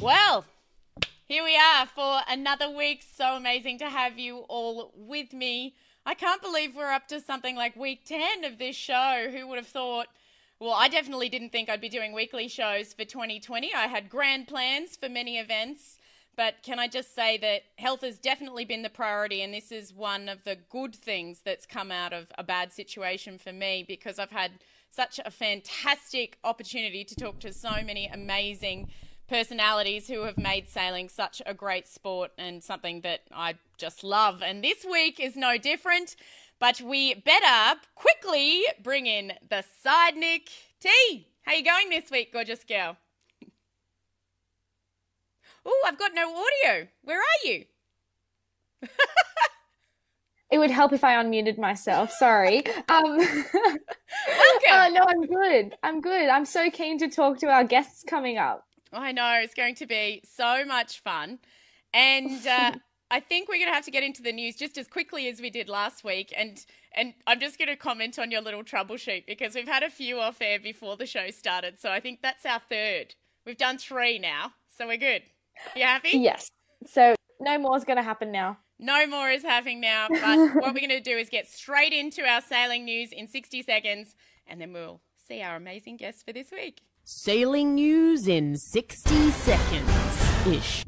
Well, here we are for another week. So amazing to have you all with me. I can't believe we're up to something like week 10 of this show. Who would have thought? Well, I definitely didn't think I'd be doing weekly shows for 2020. I had grand plans for many events, but can I just say that health has definitely been the priority, and this is one of the good things that's come out of a bad situation for me because I've had such a fantastic opportunity to talk to so many amazing personalities who have made sailing such a great sport and something that I just love. And this week is no different, but we better quickly bring in the Sidenik T. How you going this week, gorgeous girl? Oh, I've got no audio. Where are you? It would help if I unmuted myself. Sorry. Um, Welcome. oh, no, I'm good. I'm good. I'm so keen to talk to our guests coming up. I know it's going to be so much fun, and uh, I think we're going to have to get into the news just as quickly as we did last week. And and I'm just going to comment on your little troubleshoot because we've had a few off air before the show started, so I think that's our third. We've done three now, so we're good. You happy? Yes. So no more is going to happen now. No more is happening now, but what we're going to do is get straight into our sailing news in 60 seconds, and then we'll see our amazing guests for this week. Sailing news in 60 seconds ish.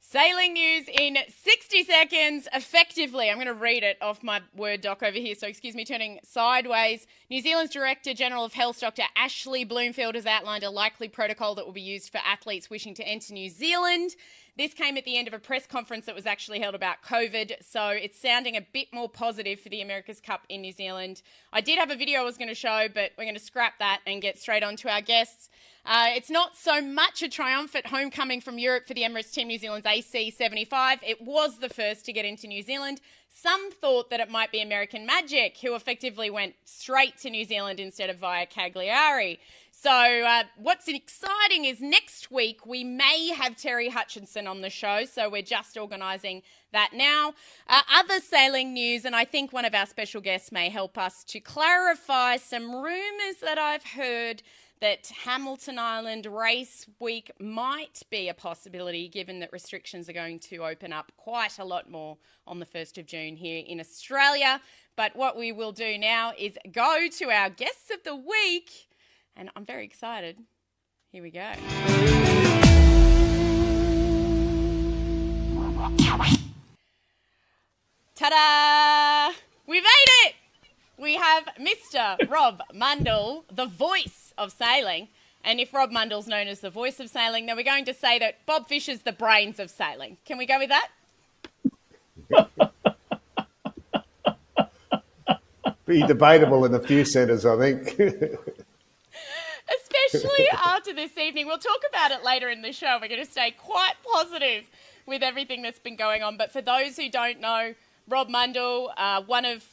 Sailing news in 60 seconds, effectively. I'm going to read it off my Word doc over here, so excuse me turning sideways. New Zealand's Director General of Health, Dr. Ashley Bloomfield, has outlined a likely protocol that will be used for athletes wishing to enter New Zealand. This came at the end of a press conference that was actually held about COVID, so it's sounding a bit more positive for the America's Cup in New Zealand. I did have a video I was going to show, but we're going to scrap that and get straight on to our guests. Uh, it's not so much a triumphant homecoming from Europe for the Emirates Team New Zealand's AC75. It was the first to get into New Zealand. Some thought that it might be American Magic, who effectively went straight to New Zealand instead of via Cagliari. So, uh, what's exciting is next week we may have Terry Hutchinson on the show. So, we're just organising that now. Uh, other sailing news, and I think one of our special guests may help us to clarify some rumours that I've heard that Hamilton Island race week might be a possibility given that restrictions are going to open up quite a lot more on the 1st of June here in Australia. But what we will do now is go to our guests of the week, and I'm very excited. Here we go. Ta da! We made it! We have Mr. Rob Mundle, the voice of sailing. And if Rob Mundle's known as the voice of sailing, then we're going to say that Bob Fisher's the brains of sailing. Can we go with that? Be debatable in a few centres, I think. Especially after this evening. We'll talk about it later in the show. We're going to stay quite positive with everything that's been going on. But for those who don't know, Rob Mundle, uh, one of,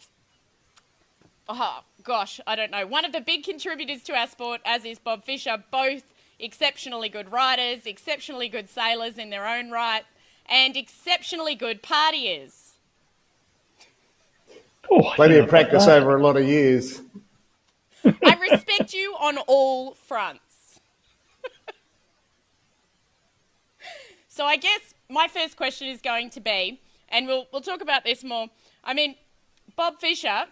oh gosh, I don't know, one of the big contributors to our sport, as is Bob Fisher, both exceptionally good riders, exceptionally good sailors in their own right, and exceptionally good partiers. Oh, Plenty of practice over a lot of years. I respect you on all fronts. so I guess my first question is going to be, and we'll we'll talk about this more. I mean, Bob Fisher,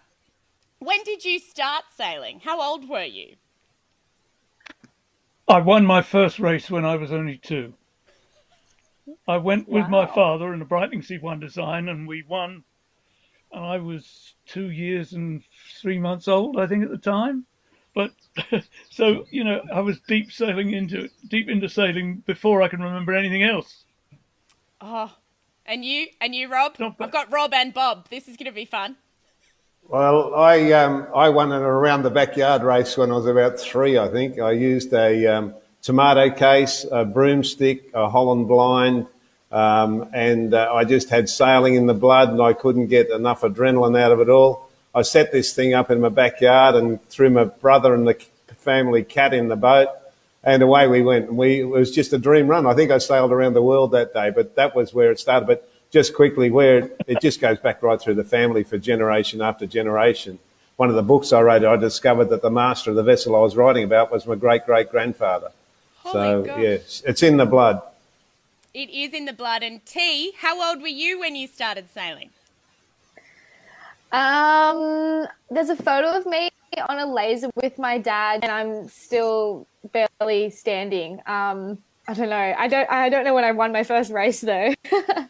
when did you start sailing? How old were you? I won my first race when I was only two. I went with my father in the Brightlingsea One design, and we won. And I was two years and three months old, I think, at the time. But so you know, I was deep sailing into deep into sailing before I can remember anything else. Oh, and you and you, Rob. I've got Rob and Bob. This is going to be fun. Well, I um, I won an around the backyard race when I was about three, I think. I used a um, tomato case, a broomstick, a Holland blind, um, and uh, I just had sailing in the blood, and I couldn't get enough adrenaline out of it all. I set this thing up in my backyard and threw my brother and the family cat in the boat, and away we went. And we it was just a dream run. I think I sailed around the world that day, but that was where it started. But just quickly, where it, it just goes back right through the family for generation after generation. One of the books I wrote, I discovered that the master of the vessel I was writing about was my great great grandfather. So gosh. yes, it's in the blood. It is in the blood. And T, how old were you when you started sailing? Um, there's a photo of me on a laser with my dad, and I'm still barely standing. Um, I don't know. I don't. I don't know when I won my first race though.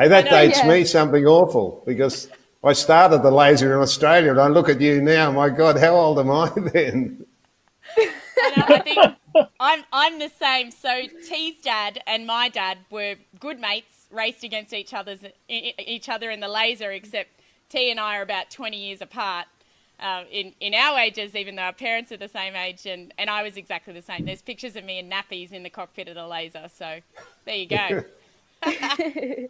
Hey, that know, dates yeah. me something awful because I started the laser in Australia, and I look at you now. My God, how old am I then? I, know, I think I'm I'm the same. So T's dad and my dad were good mates, raced against each other's each other in the laser. Except T and I are about 20 years apart uh, in in our ages, even though our parents are the same age. And and I was exactly the same. There's pictures of me in nappies in the cockpit of the laser. So there you go.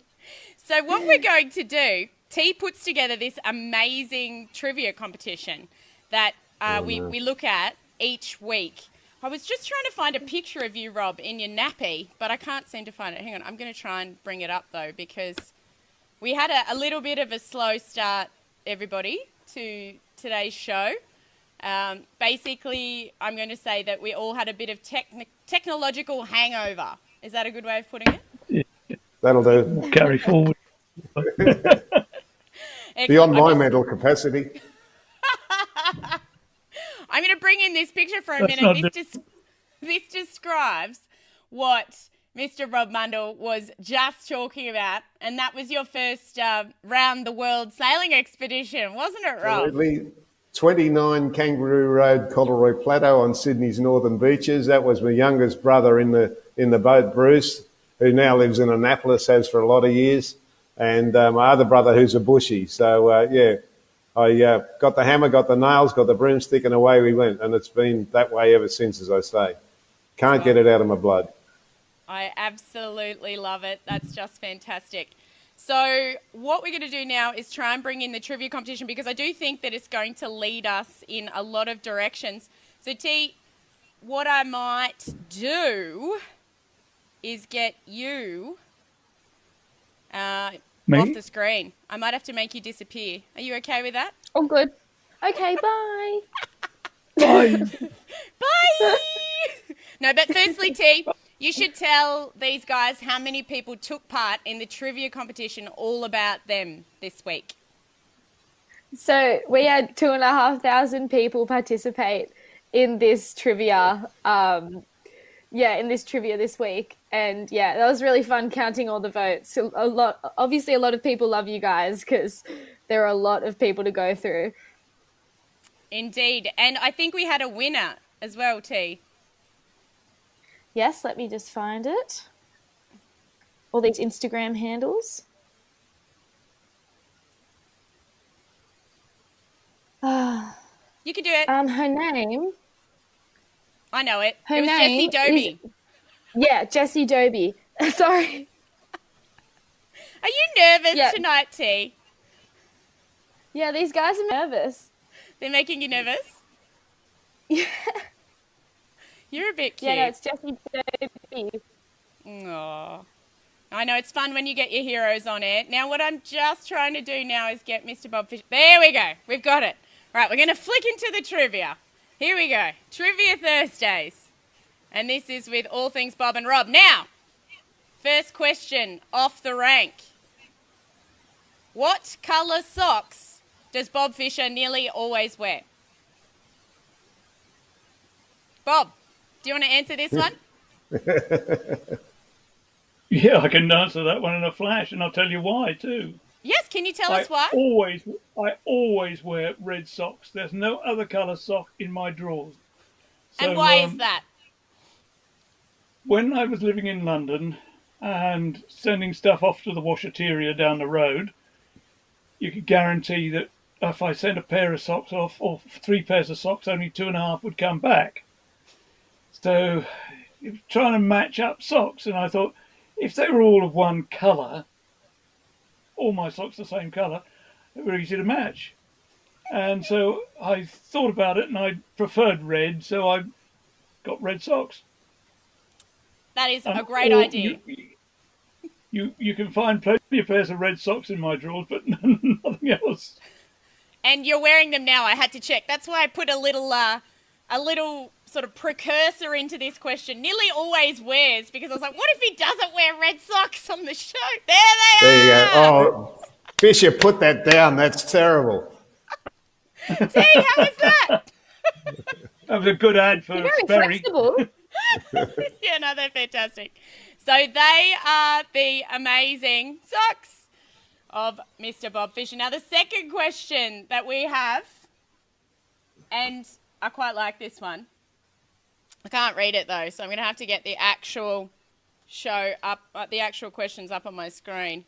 so what we're going to do, T puts together this amazing trivia competition that uh, we, we look at each week. I was just trying to find a picture of you, Rob, in your nappy, but I can't seem to find it. Hang on, I'm going to try and bring it up though because we had a, a little bit of a slow start, everybody, to today's show. Um, basically, I'm going to say that we all had a bit of techni- technological hangover. Is that a good way of putting it? Yeah. That'll do. Carry forward. Beyond my mental capacity. I'm going to bring in this picture for a That's minute. This, des- this describes what Mr. Rob Mundle was just talking about, and that was your first uh, round the world sailing expedition, wasn't it, Rob? Absolutely. 29 Kangaroo Road, Collaroy Plateau on Sydney's northern beaches. That was my youngest brother in the in the boat, Bruce, who now lives in Annapolis, has for a lot of years, and uh, my other brother who's a bushy. So uh, yeah, I uh, got the hammer, got the nails, got the broomstick, and away we went. And it's been that way ever since, as I say. Can't get it out of my blood. I absolutely love it. That's just fantastic. So, what we're going to do now is try and bring in the trivia competition because I do think that it's going to lead us in a lot of directions. So, T, what I might do is get you uh, Me? off the screen. I might have to make you disappear. Are you okay with that? oh, good. Okay, bye. Bye. Bye. no, but firstly, T, you should tell these guys how many people took part in the trivia competition, all about them this week. So we had two and a half thousand people participate in this trivia. Um, yeah, in this trivia this week, and yeah, that was really fun counting all the votes. So a lot, obviously, a lot of people love you guys because there are a lot of people to go through. Indeed, and I think we had a winner as well, T. Yes, let me just find it. All these Instagram handles. Ah, You can do it. um, her name. I know it. her it was Jessie Doby. is- Yeah, Jessie Doby. Sorry. Are you nervous Yeah. tonight, T? Yeah, these guys are nervous. They're making you nervous. Yeah, You're a bit cute. yeah, no, it's Jessie Doby. Aw. I know it's fun when you get your heroes on air. Now, what I'm just trying to do now is get Mr. Bob Fisher. There we go. We've got it. Right, we're going to flick into the trivia. Here we go. Trivia Thursdays. And this is with all things Bob and Rob. Now, first question off the rank. What colour socks does Bob Fisher nearly always wear? Bob, do you want to answer this one? Yeah, I can answer that one in a flash, and I'll tell you why too. Yes, can you tell I us why? always, I always wear red socks. There's no other colour sock in my drawers. and why um, is that? When I was living in London and sending stuff off to the washateria down the road, you could guarantee that if I sent a pair of socks off, or three pairs of socks, only two and a half would come back. So, trying to match up socks, and I thought, if they were all of one colour, all my socks the same colour, they were easy to match. And so I thought about it, and I preferred red, so I got red socks. That is a Um, great idea. You, you you can find plenty of pairs of red socks in my drawers, but nothing else. And you're wearing them now. I had to check. That's why I put a little uh, a little sort of precursor into this question. Nearly always wears because I was like, what if he doesn't wear red socks on the show? There they There you are. go. Oh, Fisher, put that down. That's terrible. See, how is that? That was a good ad for You're very Sperry. flexible. yeah, no, they're fantastic. So they are the amazing socks of Mr. Bob Fisher. Now, the second question that we have, and I quite like this one. I can't read it though, so I'm going to have to get the actual show up, uh, the actual questions up on my screen.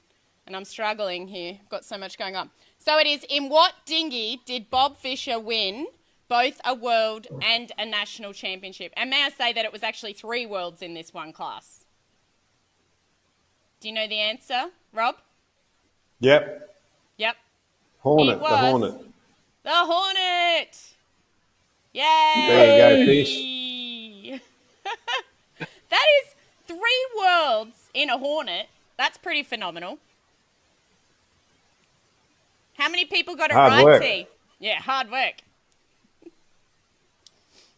And I'm struggling here. I've got so much going on. So it is In what dinghy did Bob Fisher win both a world and a national championship? And may I say that it was actually three worlds in this one class? Do you know the answer, Rob? Yep. Yep. Hornet, It the. Hornet. The Hornet! Yay! There you go, fish. that is three worlds in a Hornet. That's pretty phenomenal. How many people got it Hard right, work. T? Yeah, hard work.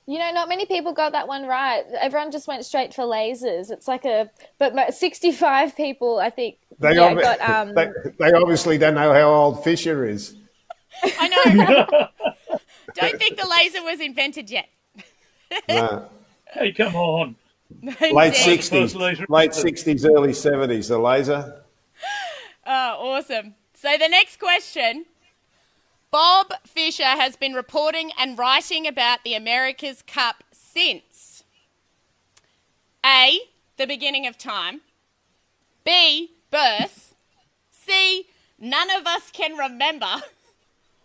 You know, not many people got that one right. Everyone just went straight for lasers. It's like a, but 65 people, I think, They, yeah, obvi- got, um, they, they obviously don't know how old Fisher is. I know. Don't think the laser was invented yet. No. Hey, come on. Late sixties, late sixties, early seventies. The laser. Oh, awesome. So the next question. Bob Fisher has been reporting and writing about the America's Cup since A, the beginning of time, B, birth, C, none of us can remember,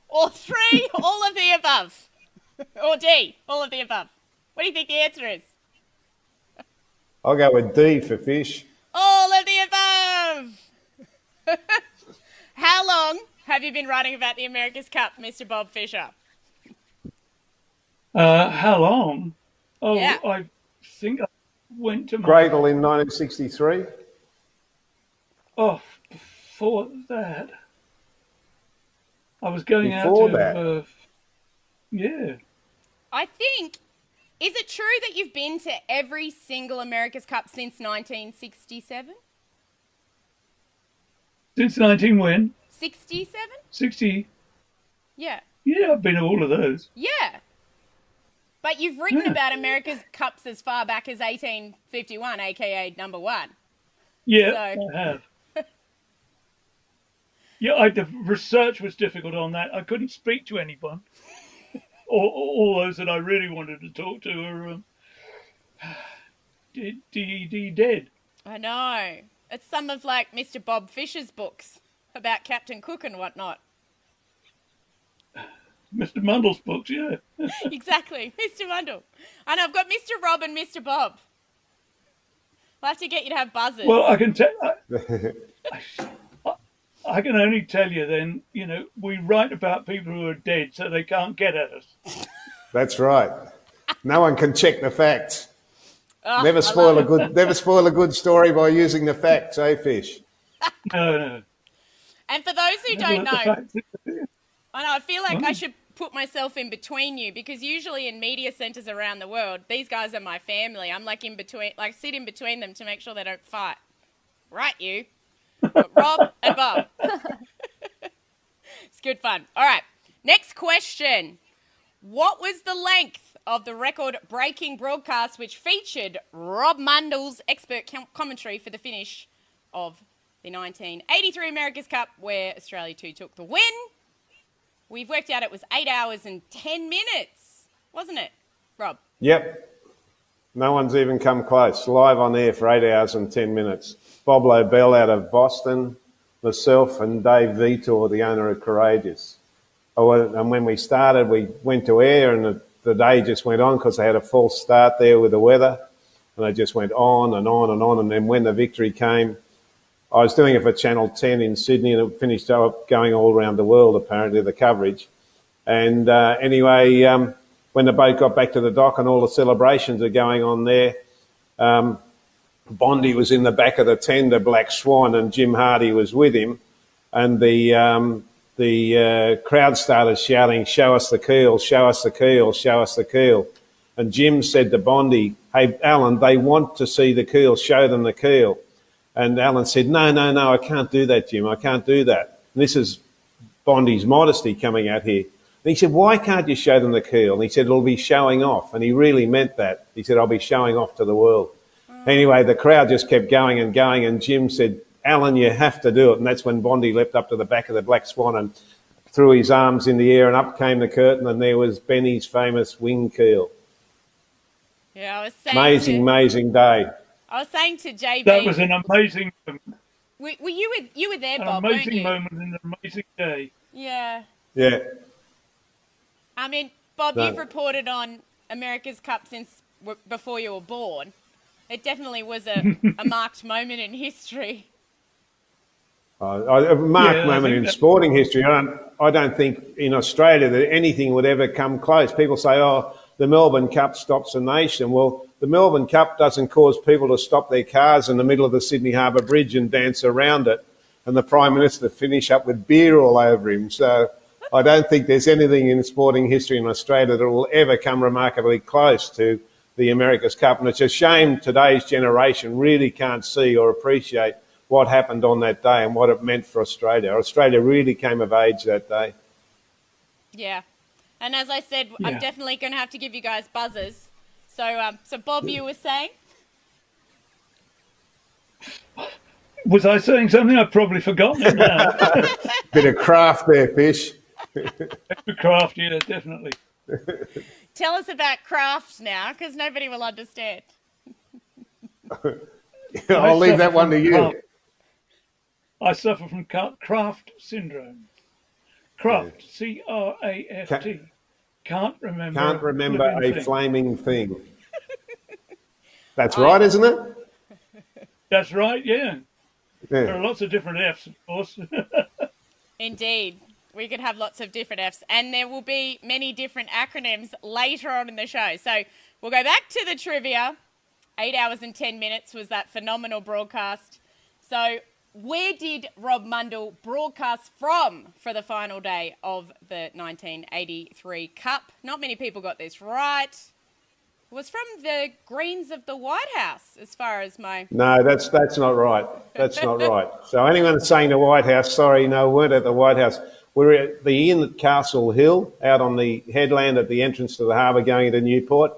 or three, all of the above, or D, all of the above. What do you think the answer is? I'll go with D for fish. All of the above. How long have you been writing about the America's Cup, Mr. Bob Fisher? Uh, how long? Oh, Yeah. I think I went to my. Gradle in 1963. Oh, before that, I was going Before out to. that? Uh, yeah. I think. Is it true that you've been to every single America's Cup since 1967? Since 19 when? 67? 60. Yeah. Yeah, I've been to all of those. Yeah. But you've written Yeah. about America's Cups as far back as 1851, aka number one. Yeah, So- I have. Yeah, I, the research was difficult on that. I couldn't speak to anyone. all, all those that I really wanted to talk to are um, d- d- d- dead. I know. It's some of like Mr. Bob Fisher's books about Captain Cook and whatnot. Mr. Mundle's books, yeah. exactly, Mr. Mundle. I know, I've got Mr. Rob and Mr. Bob. I'll have to get you to have buzzers. Well, I can tell. I, I, I can only tell you then. You know, we write about people who are dead, so they can't get at us. That's right. No one can check the facts. Oh, Never spoil a good. Never spoil a good story by using the facts, eh, fish? No, no. And for those who don't know, I know, I feel like. I should put myself in between you because usually in media centres around the world, these guys are my family. I'm like in between, like sit in between them to make sure they don't fight. Right, you. Rob and Bob. it's good fun. All right, next question. What was the length of the record breaking broadcast which featured Rob Mundle's expert commentary for the finish of the 1983 America's Cup, where Australia 2 took the win? We've worked out it was eight hours and 10 minutes, wasn't it, Rob? Yep. No one's even come close. Live on air for eight hours and ten minutes. Bob Lobel out of Boston, myself and Dave Vitor, the owner of Courageous. Oh, and when we started, we went to air, and the, the day just went on because they had a false start there with the weather, and they just went on and on and on. And then when the victory came, I was doing it for Channel 10 in Sydney, and it finished up going all around the world. Apparently, the coverage. And uh, anyway, um, when the boat got back to the dock and all the celebrations are going on there, um, Bondy was in the back of the tender, Black Swan, and Jim Hardy was with him. And the um, the uh, crowd started shouting, "Show us the keel! Show us the keel! Show us the keel!" And Jim said to Bondy, Hey, Alan, they want to see the keel, show them the keel. And Alan said, No, no, no, I can't do that, Jim, I can't do that. And this is Bondy's modesty coming out here. And he said, Why can't you show them the keel? And he said, It'll be showing off. And he really meant that. He said, I'll be showing off to the world. Mm. Anyway, the crowd just kept going and going, and Jim said, Alan, you have to do it. And that's when Bondy leapt up to the back of the Black Swan and threw his arms in the air, and up came the curtain, and there was Benny's famous wing keel. Yeah, I was saying. Amazing, to, amazing day. I was saying to JB. That was an amazing, were, were you were you were there, an Bob? weren't amazing you? moment and an amazing day. Yeah. Yeah. I mean, Bob, No. you've reported on America's Cup since w- before you were born. It definitely was a, a marked moment in history. Uh, a marked Yeah, moment in that- sporting history. I don't, I don't think in Australia that anything would ever come close. People say, oh, the Melbourne Cup stops a nation. Well, the Melbourne Cup doesn't cause people to stop their cars in the middle of the Sydney Harbour Bridge and dance around it, and the Prime Minister finish up with beer all over him. So I don't think there's anything in sporting history in Australia that will ever come remarkably close to the America's Cup. And it's a shame today's generation really can't see or appreciate what happened on that day and what it meant for Australia. Australia really came of age that day. Yeah. And as I said, I'm definitely going to have to give you guys buzzers. So, um, so Bob, you were saying? Was I saying something? I've probably forgotten it now. Bit of craft there, Fish. Craft, yeah, definitely. Tell us about craft now, because nobody will understand. I'll leave that one to you. craft- I suffer from craft syndrome. Craft, C R A F T. Can't remember. Can't remember a thing. flaming thing. That's right, isn't it? That's right, yeah. There are lots of different F's, of course. Indeed. We could have lots of different Fs, and there will be many different acronyms later on in the show. So we'll go back to the trivia. Eight hours and 10 minutes was that phenomenal broadcast. So, where did Rob Mundle broadcast from for the final day of the 1983 Cup? Not many people got this right. It was from the greens of the White House, as far as my. No, that's that's not right. That's not right. So anyone saying the White House, sorry, no, we weren't at the White House. We're at the inn at Castle Hill, out on the headland at the entrance to the harbour going into Newport.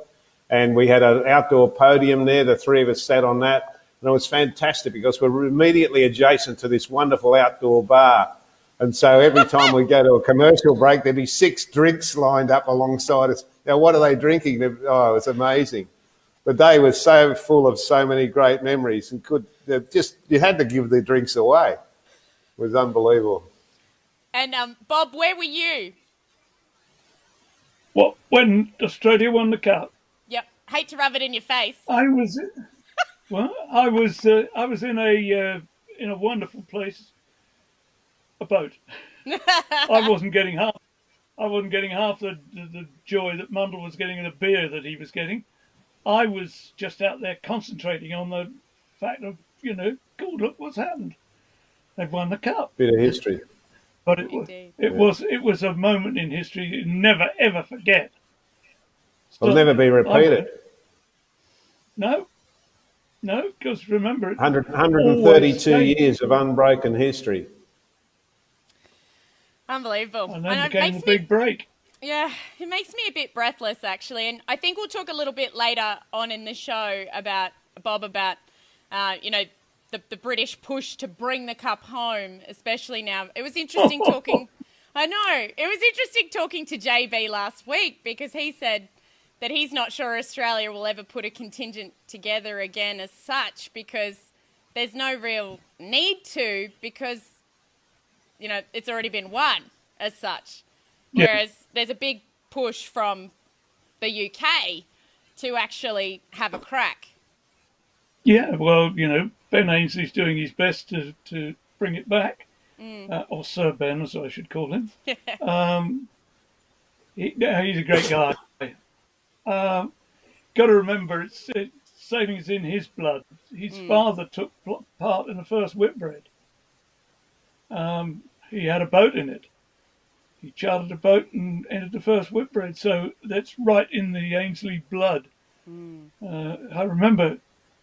And we had an outdoor podium there. The three of us sat on that. And it was fantastic because we're immediately adjacent to this wonderful outdoor bar. And so every time we go to a commercial break, there'd be six drinks lined up alongside us. Now, what are they drinking? Oh, it's amazing. The day was so full of so many great memories and could just you had to give the drinks away. It was unbelievable. And um, Bob, where were you? what when Australia won the cup? Yep. Hate to rub it in your face. I was, well, I was, uh, I was in a uh, in a wonderful place, a boat. I wasn't getting half. I wasn't getting half the, the, the joy that Mundle was getting in the beer that he was getting. I was just out there concentrating on the fact of, you know, God, look what's happened. They've won the cup. Bit of history. But it was, Indeed. it was, it was a moment in history you never ever forget. It'll never be repeated. No, no, because remember, it 100, 132 years of unbroken history. Unbelievable. And And then it came makes the me, big break. yeah, it makes me a bit breathless actually. And I think we'll talk a little bit later on in the show about Bob about, uh, you know, the, the British push to bring the cup home, especially now. It was interesting talking. I know it was interesting talking to JB last week because he said that he's not sure Australia will ever put a contingent together again as such because there's no real need to because you know it's already been won as such. Yeah. Whereas there's a big push from the UK to actually have a crack. Yeah, well, you know, Ben Ainslie's doing his best to, to bring it back, uh, or Sir Ben, as I should call him. um, he, no, he's a great guy. um, Got to remember, it's, it, sailing is in his blood. His father took part in the first Whitbread. Um, he had a boat in it. he chartered a boat and entered the first Whitbread. So that's right in the Ainslie blood. Uh, I remember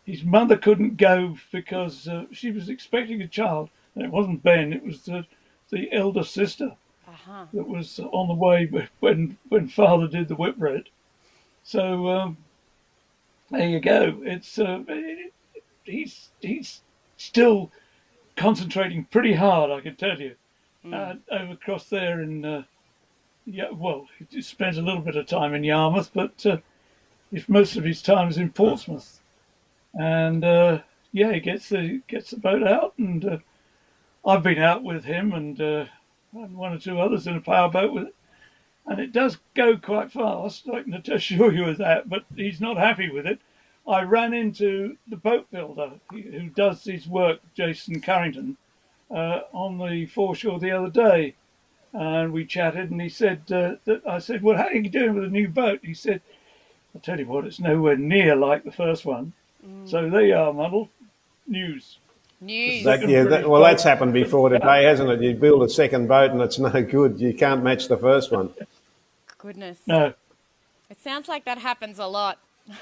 his mother couldn't go because uh, she was expecting a child, and it wasn't Ben; it was the the elder sister Uh-huh. that was on the way when when father did the whip Whitbread. So um, there you go. It's uh, he's he's still concentrating pretty hard, I can tell you. Uh, over across there in uh, yeah, well, he spends a little bit of time in Yarmouth, but uh, if most of his time is in Portsmouth, and uh, yeah, he gets the gets the boat out, and uh, I've been out with him and, uh, and one or two others in a powerboat with it, and it does go quite fast. I can assure you of that, but he's not happy with it. I ran into the boat builder who does his work, Jason Carrington, uh, on the foreshore the other day, and we chatted. And he said uh, that I said, "Well, how are you doing with the new boat?" He said, "I tell you what, it's nowhere near like the first one." So there you uh, are, Muddle. News. News. That, yeah, that, well, that's happened before today, hasn't it? You build a second boat and it's no good. You can't match the first one. Goodness. No, It sounds like that happens a lot.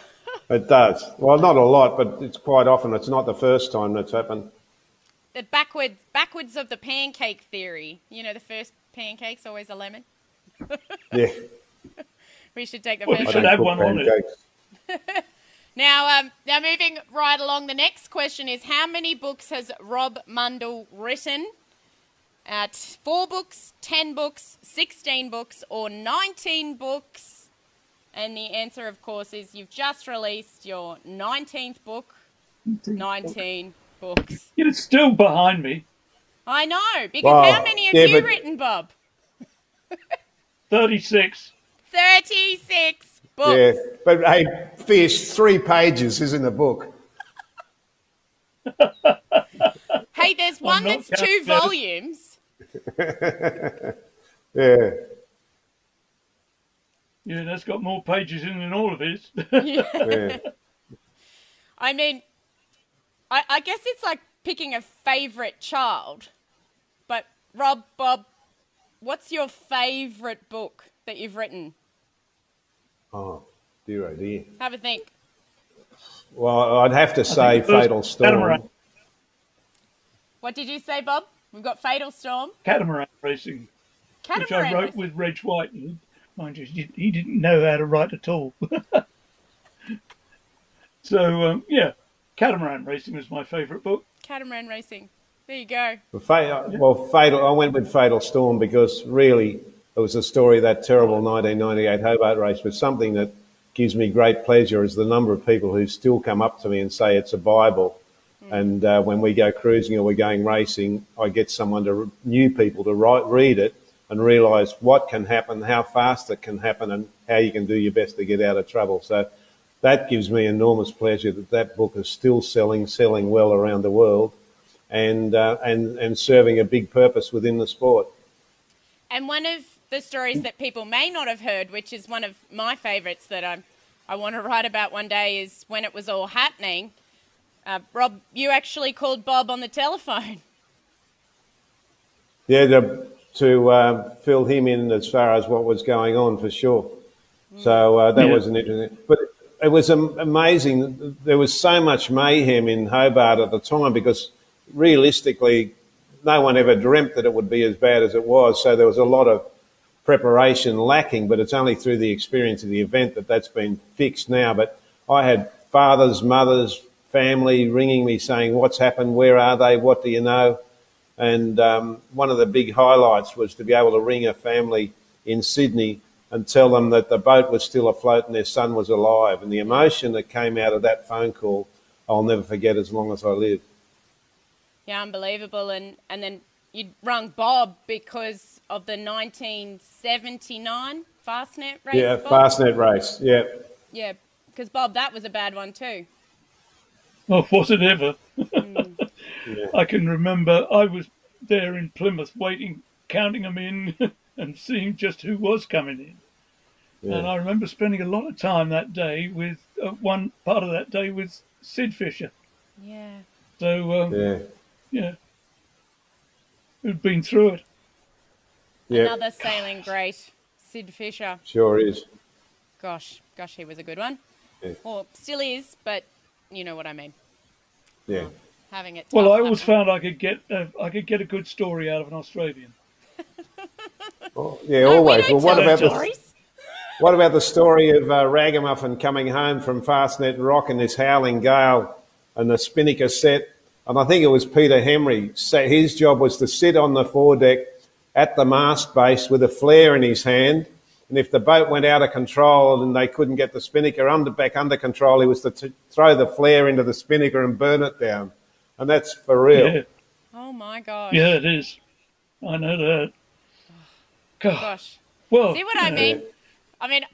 It does. Well, not a lot, but it's quite often. It's not the first time that's happened. The backwards backwards of the pancake theory. You know, the first pancake's always a lemon. Yeah. We should take the Well, first we should one. have one on it. Now, um, now moving right along, the next question is how many books has Rob Mundle written? At four books, ten books, sixteen books, or nineteen books? And the answer, of course, is you've just released your nineteenth book. 19, book. books. It's still behind me. I know, because wow. how many have yeah, you but... written, Bob? 36. 36 book. Yeah, but hey, Fish, three pages is in the book. hey, there's one that's two volumes. yeah. Yeah, that's got more pages in than all of this. yeah. I mean, I, I guess it's like picking a favorite child. But Rob, Bob, what's your favorite book that you've written? Oh, dear, oh dear. Have a think. Well, I'd have to say Fatal Storm. Catamaran. What did you say, Bob? We've got Fatal Storm, Catamaran racing, Catamaran which I wrote Racing. with Reg White. And, Mind you, he- he didn't know how to write at all. so um, yeah, Catamaran Racing was my favourite book. Catamaran Racing. There you go. Well, Fa- well, Fatal. I went with Fatal Storm because really it was the story of that terrible 1998 Hobart race. But something that gives me great pleasure is the number of people who still come up to me and say it's a Bible. And uh, when we go cruising or we're going racing, I get someone to new people to write, read it and realise what can happen, how fast it can happen, and how you can do your best to get out of trouble. So that gives me enormous pleasure that that book is still selling, selling well around the world, and uh, and and serving a big purpose within the sport. And one of the stories that people may not have heard, which is one of my favourites that I, I want to write about one day, is when it was all happening. Uh, Rob, you actually called Bob on the telephone. Yeah, to, to uh, fill him in as far as what was going on for sure. So uh, that Yeah. was an interesting. But it was amazing. There was so much mayhem in Hobart at the time because realistically, no one ever dreamt that it would be as bad as it was. So there was a lot of preparation lacking, but it's only through the experience of the event that that's been fixed now. But I had fathers, mothers, family ringing me saying, What's happened? Where are they? What do you know? And um, one of the big highlights was to be able to ring a family in Sydney and tell them that the boat was still afloat and their son was alive. And the emotion that came out of that phone call, I'll never forget as long as I live. Yeah, unbelievable. And and then you'd rung Bob because of the 1979 Fastnet race. Yeah, Bob? Fastnet race. Yeah. Yeah, because Bob, that was a bad one too. Oh, was it ever? I can remember I was there in Plymouth waiting, counting them in and seeing just who was coming in. Yeah. And I remember spending a lot of time that day with uh, one part of that day with Syd Fischer. Yeah. So, um, Yeah. yeah, who'd been through it. Yeah, Another sailing great, Syd Fischer. sure is. Gosh, gosh, he was a good one. Yeah. Or still is, but you know what I mean. Yeah. Having it. Well, I always having- found I could get uh, I could get a good story out of an Australian. Oh, yeah, No, we always. don't Well, what tell about the what about the story of uh, Ragamuffin coming home from Fastnet Rock in this howling gale and the spinnaker set? And I think it was Peter Henry. Sa his job was to sit on the foredeck at the mast base with a flare in his hand. And if the boat went out of control and they couldn't get the spinnaker under back under control, he was to t- throw the flare into the spinnaker and burn it down. And that's for real. Yeah, Oh my god. yeah, it is. I know that. God. Gosh. Well, See what I know, mean? I mean,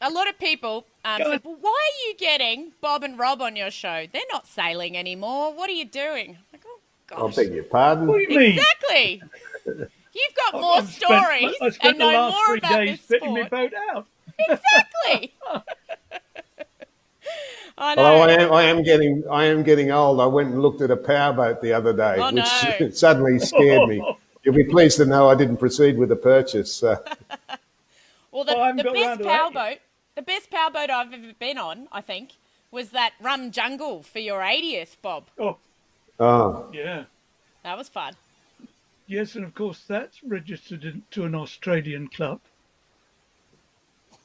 a lot of people um, Go said, well, why are you getting Bob and Rob on your show? They're not sailing anymore. What are you doing? Like, oh, gosh. I gosh. beg your pardon. What do you mean? Exactly. You've got more I've spent- stories I spent and the know last more three about days this fitting my sport. boat out. Exactly. I know. Although I am, I am getting, I am getting old. I went and looked at a powerboat the other day, Oh, which no. suddenly scared me. You'll be pleased to know I didn't proceed with the purchase. Uh, Well, the, Well, I haven't the best round to powerboat, the best powerboat I've ever been on, I think, was that Rum Jungle for your 80th, Bob. Oh, oh, yeah. That was fun. Yes, and of course that's registered in, to an Australian club.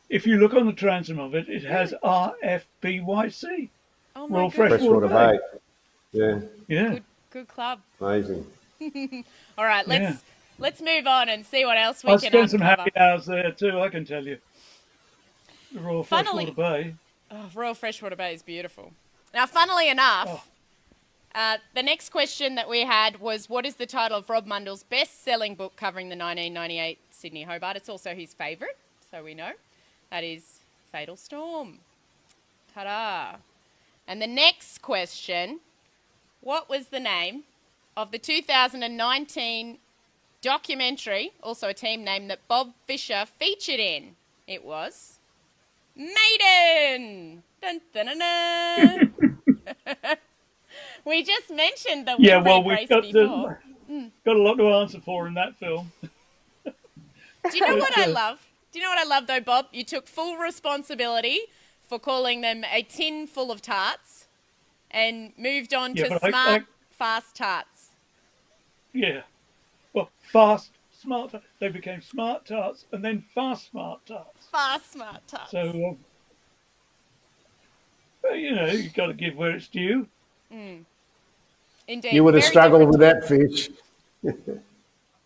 If you look on the transom of it, it has RFBYC. Oh my Royal goodness. Freshwater freshwater Bay. Yeah, Yeah. Good, good club. amazing. All right, let's Yeah. let's move on and see what else we I can spent some uncover. happy hours there too, I can tell you. The Royal Funnily- Freshwater Bay. Oh, Royal Freshwater Bay is beautiful. Now, funnily enough, Oh. Uh, the next question that we had was, "What is the title of Rob Mundle's best-selling book covering the 1998 Sydney Hobart?" It's also his favourite, so we know that is Fatal Storm. Ta-da! And the next question: What was the name of the 2019 documentary, also a team name that Bob Fisher featured in? It was Maiden. Dun, dun, dun. we just mentioned the Yeah, well, we've got, before. the, got a lot to answer for in that film. Do you know what I love? Do you know what I love though, Bob? You took full responsibility for calling them a tin full of tarts and moved on Yeah, to but I- smart, I- fast tarts. Yeah. Well, fast, smart. They became smart tarts and then fast smart tarts. Fast, smart tarts. So, um, well, you know, you've got to give where it's due. Indeed. You would have very struggled with that fish.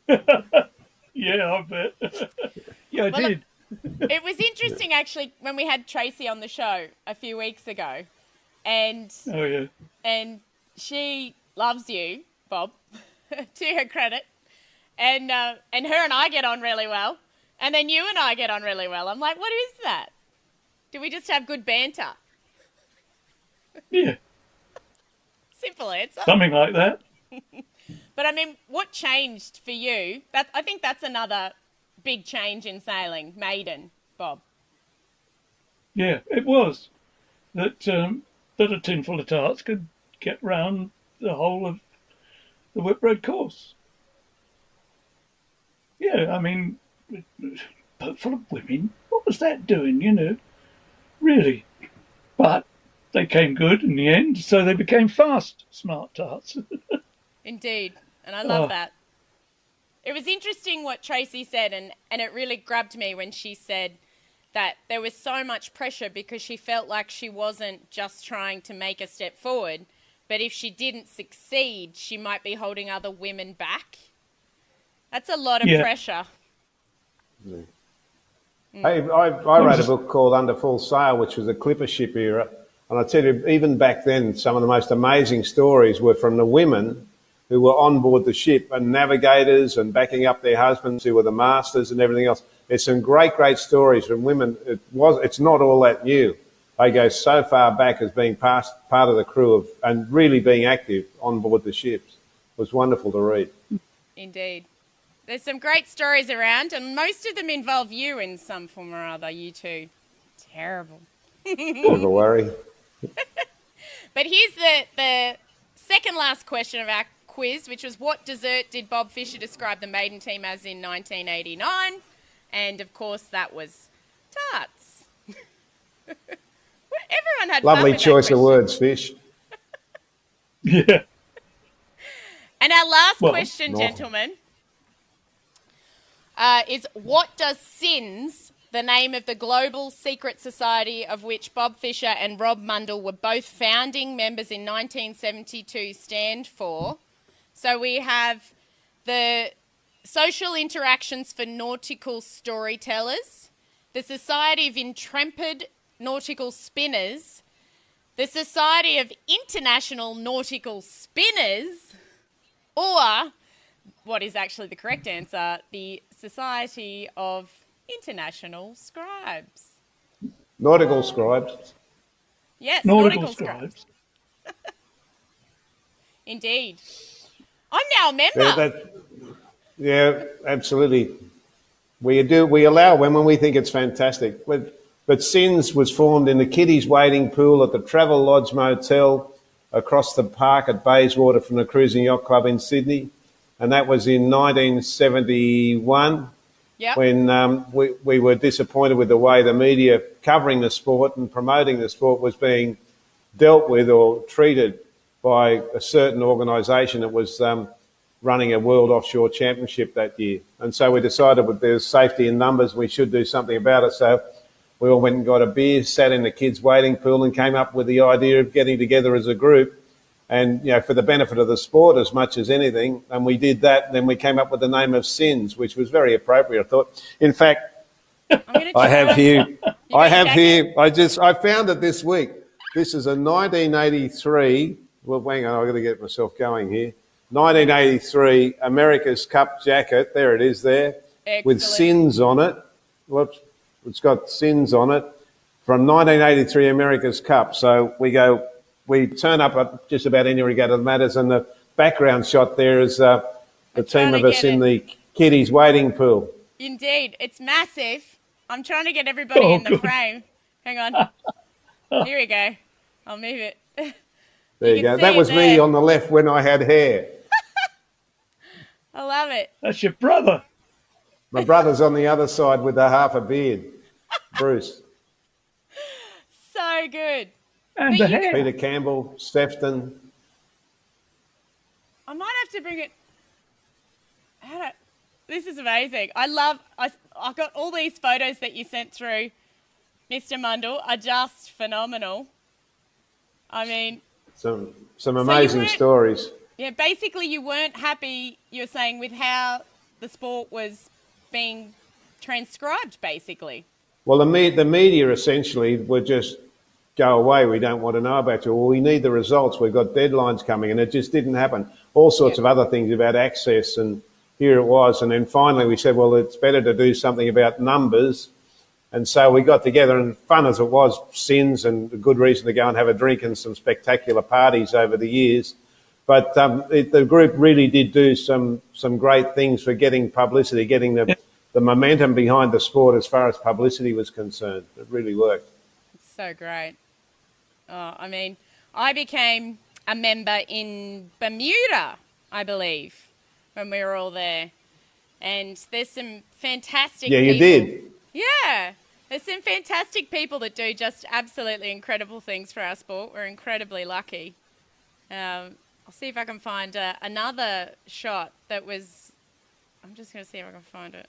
Yeah, I bet. yeah, I Well, did. it was interesting actually when we had Tracy on the show a few weeks ago, and Oh, yeah. and she loves you, Bob, to her credit, and uh, and her and I get on really well, and then you and I get on really well. I'm like, what is that? Do we just have good banter? Yeah, Simple answer. something like that. But I mean, what changed for you? That I think that's another big change in sailing, maiden, Bob. Yeah, it was that um, that a tinful of tarts could get round the whole of the Whitbread course. Yeah, I mean, boat full of women. What was that doing? You know, really. But they came good in the end, so they became fast smart tarts. Indeed. And I love Oh. that. It was interesting what Tracy said, and, and it really grabbed me when she said that there was so much pressure because she felt like she wasn't just trying to make a step forward, but if she didn't succeed, she might be holding other women back. That's a lot of Yeah. pressure. Hey, I, I wrote a book called Under Full Sail, which was a clipper ship era. And I tell you, even back then, some of the most amazing stories were from the women who were on board the ship and navigators and backing up their husbands who were the masters and everything else. There's some great, great stories from women. It was, it's not all that new. They go so far back as being past, part of the crew of, and really being active on board the ships. It was wonderful to read. Indeed. There's some great stories around, and most of them involve you in some form or other, you two. Terrible. Never worry. But here's the, the second last question of our quiz, which was what dessert did Bob Fisher describe the maiden team as in 1989? And of course, that was tarts. Everyone had fun Lovely that choice of words, Fish. Yeah. And our last Well, question, gentlemen, uh, is what does SINS, the name of the global secret society of which Bob Fisher and Rob Mundle were both founding members in 1972, stand for? So we have the Social Interactions for Nautical Storytellers, the Society of Intrepid Nautical Spinners, the Society of International Nautical Spinners, or what is actually the correct answer, the Society of International Scribes. Nautical scribes. Yes, Nautical, nautical, scribes. scribes. Indeed. I'm now a member. Yeah, that, yeah, absolutely. We do. We allow when when we think it's fantastic. But, but Sins was formed in the kiddies' waiting pool at the Travel Lodge Motel across the park at Bayswater from the Cruising Yacht Club in Sydney, and that was in 1971 Yep. when um, we, we were disappointed with the way the media covering the sport and promoting the sport was being dealt with or treated by a certain organisation that was um, running a World Offshore Championship that year. And so we decided that there's safety in numbers, we should do something about it. So we all went and got a beer, sat in the kids' waiting pool, and came up with the idea of getting together as a group. And you know, for the benefit of the sport as much as anything, and we did that. And then we came up with the name of Sins, which was very appropriate, I thought. In fact, I have here. I have here. I just I found it this week. This is a 1983. Well, hang on, I've got to get myself going here. 1983 America's Cup jacket. There it is. There with sins on it. Whoops, it's got sins on it from 1983 America's Cup. So we go. We turn up at just about any regatta that matters, and the background shot there is uh, the I'm team of us in it. the kiddies waiting pool. Indeed, it's massive. I'm trying to get everybody Oh, in the good. frame. Hang on. Here we go. I'll move it. There you, You go. That was it me on the left when I had hair. I love it. That's your brother. My brother's on the other side with a half a beard. Bruce, So good. And But the hair. Peter Campbell, Stefton. I might have to bring it. How do, this is amazing. I love. I I got all these photos that you sent through, Mr. Mundle, are just phenomenal. I mean, Some some amazing weren't- stories. yeah. Basically, you weren't happy. You're saying with how the sport was being transcribed. Basically, Well, the, me- the media essentially were just go away. We don't want to know about you. Well, we need the results. We've got deadlines coming, and it just didn't happen. All sorts Yeah. of other things about access, and here it was. And then finally, we said, well, it's better to do something about numbers. And so we got together, and fun as it was, sins and a good reason to go and have a drink and some spectacular parties over the years. But um, it, the group really did do some some great things for getting publicity, getting the, the momentum behind the sport as far as publicity was concerned. It really worked. it's so great. Oh, I mean, I became a member in Bermuda, I believe, when we were all there. And there's some fantastic. Yeah, you people- did. Yeah. There's some fantastic people that do just absolutely incredible things for our sport. We're incredibly lucky. Um, I'll see if I can find uh, another shot that was. I'm just going to see if I can find it.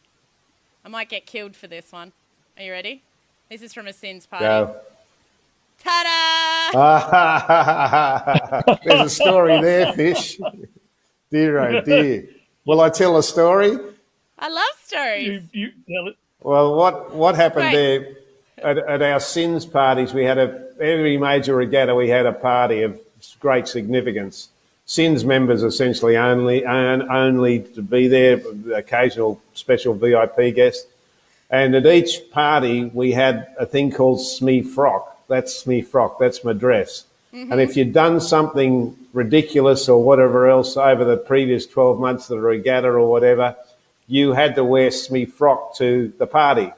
I might get killed for this one. Are you ready? This is from a sins party. Go. Ta-da! There's a story there, fish. Dear, oh dear. Will I tell a story? I love stories. You, you tell it. Well, what what happened Right. there at, at our sins parties? We had a every major regatta. We had a party of great significance. Sins members essentially only own, only to be there, occasional special VIP guest. And at each party, we had a thing called SME frock. That's SME frock. That's my dress. And if you'd done something ridiculous or whatever else over the previous 12 months the regatta or whatever, you had to wear SME frock to the party.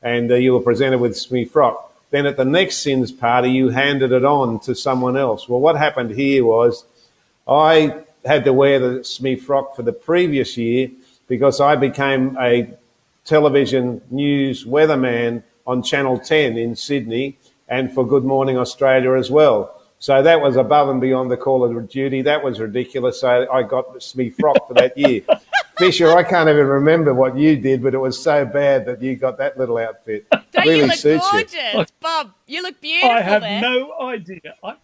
And uh, you were presented with SME frock. Then at the next sins party, you handed it on to someone else. Well, what happened here was I had to wear the SME frock for the previous year because I became a television news weatherman on Channel 10 in Sydney and for Good Morning Australia as well. So that was above and beyond the call of duty. That was ridiculous. So I got the SME frock for that year. Fisher, I can't even remember what you did, but it was so bad that you got that little outfit. Don't really you look suits gorgeous, you. Bob? You look beautiful I have there. no idea. I,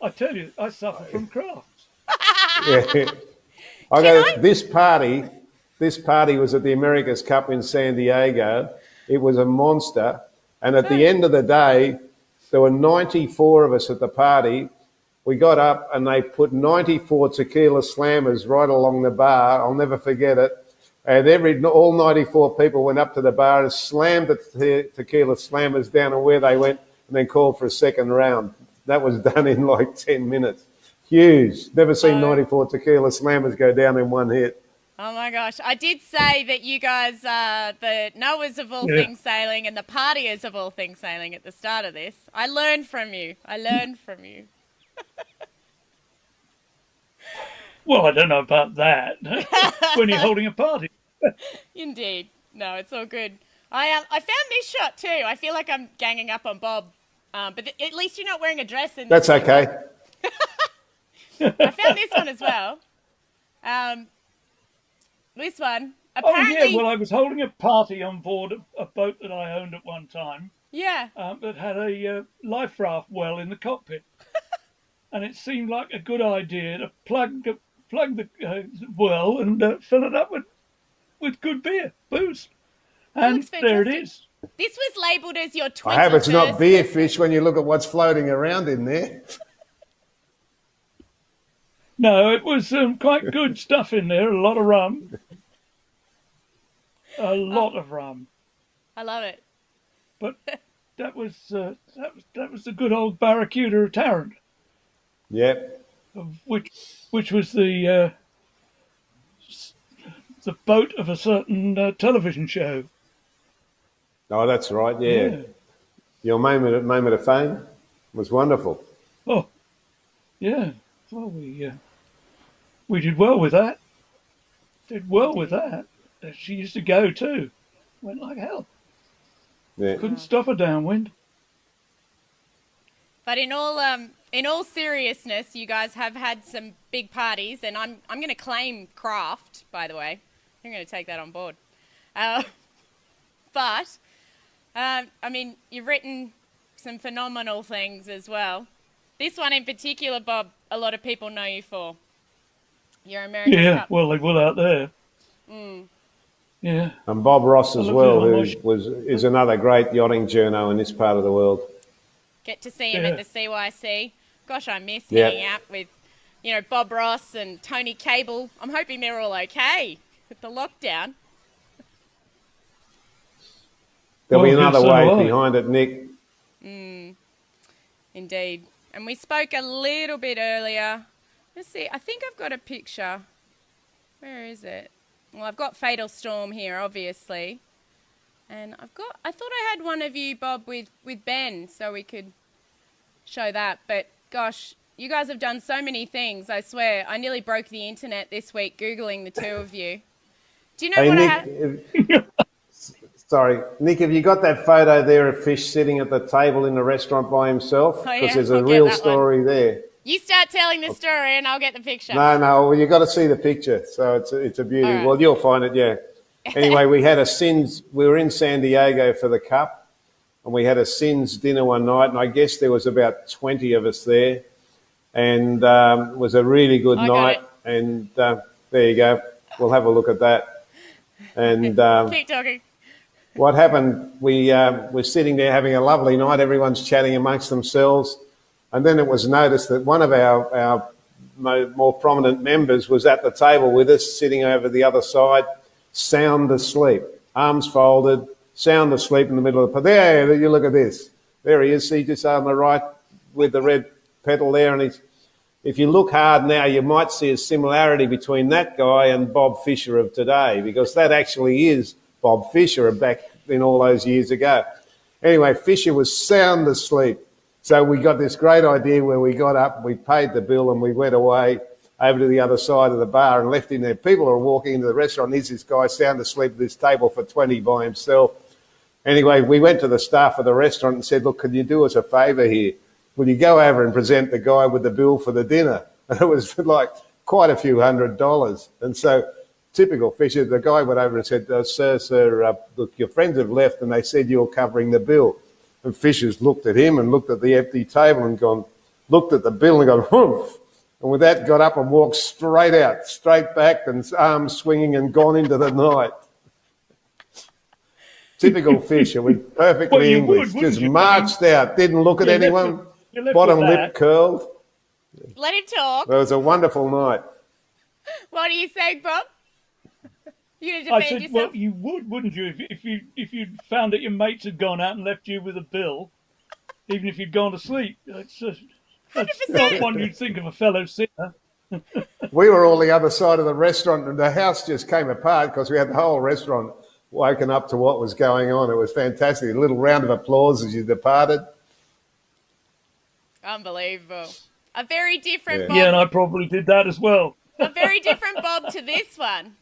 I tell you, I suffer from craft. Yeah. I go, this party, this party was at the America's Cup in San Diego. It was a monster. And at the end of the day, there were 94 of us at the party. We got up and they put 94 tequila slammers right along the bar. I'll never forget it. And every all 94 people went up to the bar and slammed the te- tequila slammers down and where they went and then called for a second round. That was done in like 10 minutes. Huge. Never seen 94 tequila slammers go down in one hit. Oh my gosh. I did say that you guys are the knowers of all Yeah. things sailing and the partiers of all things sailing at the start of this. I learned from you. I learned from you. Well, I don't know about that. when you're holding a party. Indeed. No, it's all good. I um, I found this shot too. I feel like I'm ganging up on Bob. Um, but th- at least you're not wearing a dress in That's okay. I found this one as well. Um, this one. Apparently... Oh, yeah, well, I was holding a party on board a, a boat that I owned at one time yeah. um, that had a uh, life raft well in the cockpit. and it seemed like a good idea to plug, the- plug the uh, well and uh, fill it up with, with good beer, booze. And there it fantastic. is. This was labelled as your 21st. I hope it's not beer fish when you look at what's floating around in there. No, it was um, quite good stuff in there. A lot of rum. A lot of rum. I love it. But that was uh, that was that was the good old Barracuda Tarrant, Yep. of which which was the uh, the boat of a certain uh, television show. Oh, that's right. Yeah. Your moment, moment of fame was wonderful. Oh, yeah. Well, we uh, we did well with that. Did well with that. She used to go too. Went like hell. Yeah. Couldn't stop her downwind. But in all um, in all seriousness, you guys have had some big parties, and I'm I'm going to claim craft. By the way, I'm going to take that on board. Uh, but um, I mean, you've written some phenomenal things as well. This one in particular, Bob, a lot of people know you for. Your American Yeah, Cup. well, they will out there. Yeah. And Bob Ross as well, at who much- was is another great yachting journo in this part of the world. Get to see him Yeah. at the CYC. Gosh, I miss Yeah. hanging out with, you know, Bob Ross and Tony Cable. I'm hoping they're all okay with the lockdown. There'll be another so wave will I. behind it, Nic. Mm, indeed. And we spoke a little bit earlier. Let's see. I think I've got a picture. Where is it? Well, I've got Fatal Storm here, obviously. And I've got I thought I had one of you, Bob, with, with Ben, so we could show that. But gosh, you guys have done so many things, I swear. I nearly broke the internet this week Googling the two of you. Do you know Hey, what I Nic. had? if- sorry, Nic. Have you got that photo there of Fish sitting at the table in the restaurant by himself? Oh, Because yeah, there's a I'll real that one. story there. You start telling the story and I'll get the picture. No, no. Well, you got to see the picture. So it's a, it's a beauty. Right. Well, you'll find it. Yeah. Anyway, we had a sins. We were in San Diego for the cup, and we had a sins dinner one night, and I guess there was about twenty of us there, and um, it was a really good I night. And uh, there you go. We'll have a look at that. And um, Keep talking. what happened, we um, were sitting there having a lovely night. Everyone's chatting amongst themselves. And then it was noticed that one of our, our more prominent members was at the table with us, sitting over the other side, sound asleep, arms folded, sound asleep in the middle of the. There, you look at this. There he is. See, just on the right with the red petal there. And he's, if you look hard now, you might see a similarity between that guy and Bob Fisher of today, because that actually is Bob Fisher back in all those years ago. Anyway, Fisher was sound asleep. So we got this great idea where we got up, we paid the bill, and we went away. over to the other side of the bar and left him there. People are walking into the restaurant. Here's this guy sound asleep at this table for 20 by himself. Anyway, we went to the staff of the restaurant and said, look, can you do us a favour here? Will you go over and present the guy with the bill for the dinner? And it was like quite a few hundred dollars. And so typical Fisher, the guy went over and said, uh, sir, sir, uh, look, your friends have left and they said you're covering the bill. And Fisher's looked at him and looked at the empty table and gone, looked at the bill and gone, Humph. And with that, got up and walked straight out, straight back and arms swinging and gone into the night. Typical Fisher, with perfectly Well, you English, would, just you? marched out, didn't look at You're anyone, with- left bottom lip curled. Let him talk. It was a wonderful night. What are you saying, Bob? You gonna I said, yourself? well, you would, wouldn't you, if, if you if you'd found that your mates had gone out and left you with a bill, even if you'd gone to sleep. That's, uh, that's not 100%. one you'd think of a fellow sinner. We were all the other side of the restaurant, and the house just came apart because we had the whole restaurant woken up to what was going on. It was fantastic. A little round of applause as you departed. Unbelievable. A very different Yeah. Bob. Yeah, and I probably did that as well. a very different Bob to this one.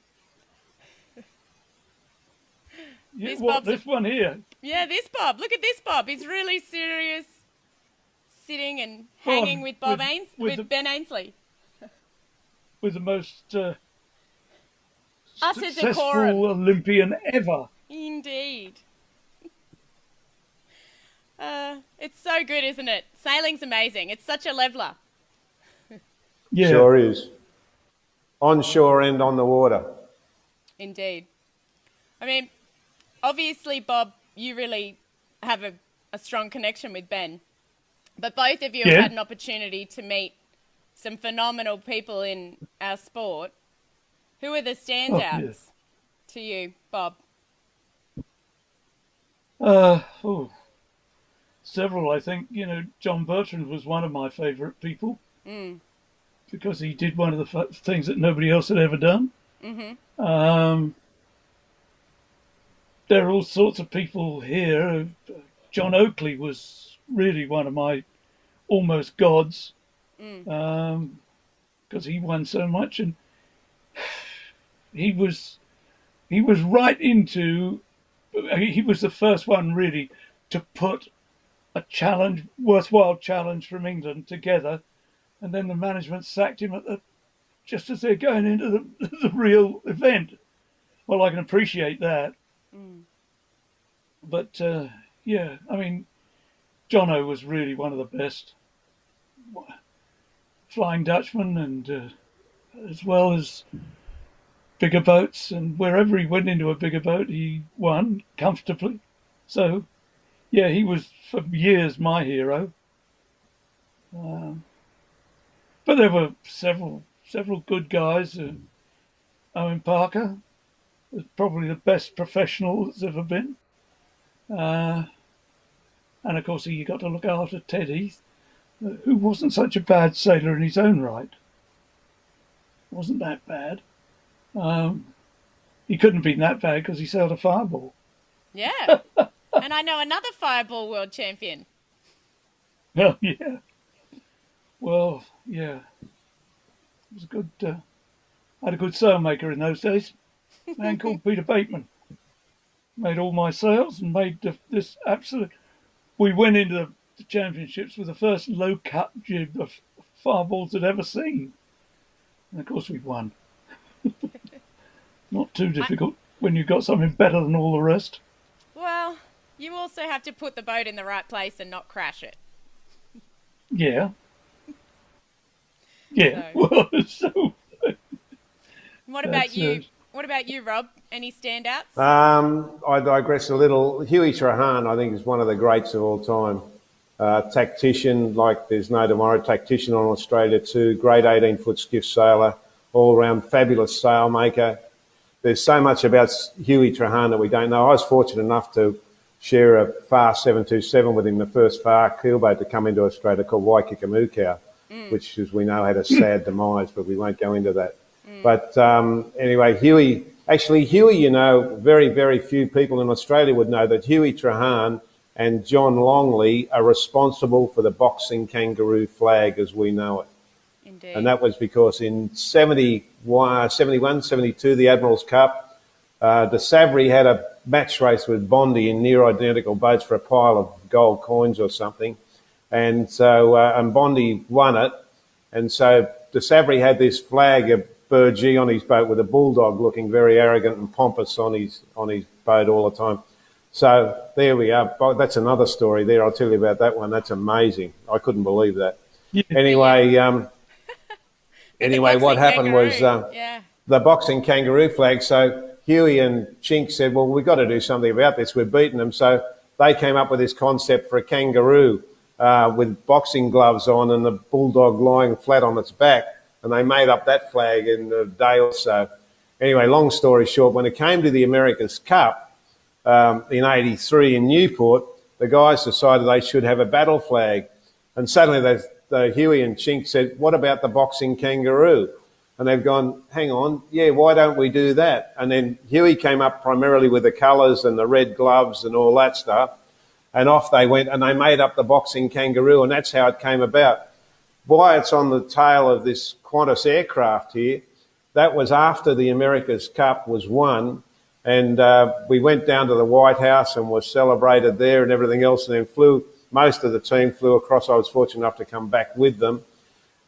Yeah, This what, Bob's a- this one here. Yeah, this Bob. Look at this Bob. He's really serious, sitting and Bob, hanging with Bob with- Ains with with, the- Ben Ainslie. With the most uh, Utter successful decorum. Olympian ever. Indeed. Uh, it's so good, isn't it? Sailing's amazing. It's such a leveler. Yeah, Sure is. On shore and on the water. Indeed. I mean, obviously, Bob, you really have a, a strong connection with Ben. But both of you Yeah. have had an opportunity to meet some phenomenal people in our sport. Who are the standouts to you, Bob? Uh, oh, several. I think you know John Bertrand was one of my favourite people because he did one of the f- things that nobody else had ever done. Mm-hmm. Um, there are all sorts of people here. John Oakeley was really one of my almost gods mm. um, because he won so much and he was he was right into he was the first one really to put a challenge, worthwhile challenge from England together, and then the management sacked him at the just as they're going into the, the real event. Well, I can appreciate that, but uh, yeah, I mean, Jono was really one of the best Flying Dutchman, and uh, as well as bigger boats, and wherever he went into a bigger boat, he won comfortably. So, yeah, he was for years my hero. Um, but there were several several good guys. Uh, Owen Parker was probably the best professional that's ever been. Uh, and of course, you got to look after Ted Heath, uh, who wasn't such a bad sailor in his own right. Wasn't that bad. Um, he couldn't have been that bad because he sailed a fireball. Yeah. and I know another fireball world champion. Oh yeah. Well, yeah. It was a good. Uh, I had a good sailmaker in those days. A man called Peter Bateman. Made all my sails and made the, this absolute. We went into the, the championships with the first low cut jib of fireballs I'd ever seen, and of course we won. Not too difficult when you've got something better than all the rest. Well, you also have to put the boat in the right place and not crash it. Yeah. Yeah. So- Well, so What about you? it. What about you, Rob? Any standouts? Um, I digress a little. Huey Treharne, I think, is one of the greats of all time. Uh, tactician, like there's no tomorrow, tactician on Australia too. Great 18 foot skiff sailor, all round fabulous sailmaker. There's so much about Huey Treharne that we don't know. I was fortunate enough to share a Farr 727 with him, the first Farr keelboat to come into Australia called Waikika which, as we know, had a sad demise, but we won't go into that. But um, anyway, Huey, actually, Huey, you know, very, very few people in Australia would know that Huey Treharne and John Longley are responsible for the boxing kangaroo flag as we know it. Indeed. And that was because in 71, 71 72, the Admiral's Cup, uh, de Savary had a match race with Bondy in near identical boats for a pile of gold coins or something. And so, uh, and Bondy won it. And so de had this flag of Burgee on his boat with a bulldog looking very arrogant and pompous on his, on his boat all the time. So there we are. That's another story there. I'll tell you about that one. That's amazing. I couldn't believe that. Yeah. Anyway, um, anyway, what happened kangaroo. was uh, yeah. the boxing kangaroo flag. So Huey and Chink said, well, we've got to do something about this. We're beating them. So they came up with this concept for a kangaroo uh, with boxing gloves on and the bulldog lying flat on its back. And they made up that flag in a day or so. Anyway, long story short, when it came to the America's Cup, um, in 83 in Newport, the guys decided they should have a battle flag. And suddenly the Huey and Chink said, what about the boxing kangaroo? And they've gone, hang on, yeah, why don't we do that? And then Huey came up primarily with the colours and the red gloves and all that stuff. And off they went and they made up the boxing kangaroo and that's how it came about. Why it's on the tail of this Qantas aircraft here, that was after the America's Cup was won and uh, we went down to the White House and was celebrated there and everything else, and then flew. Most of the team flew across. I was fortunate enough to come back with them,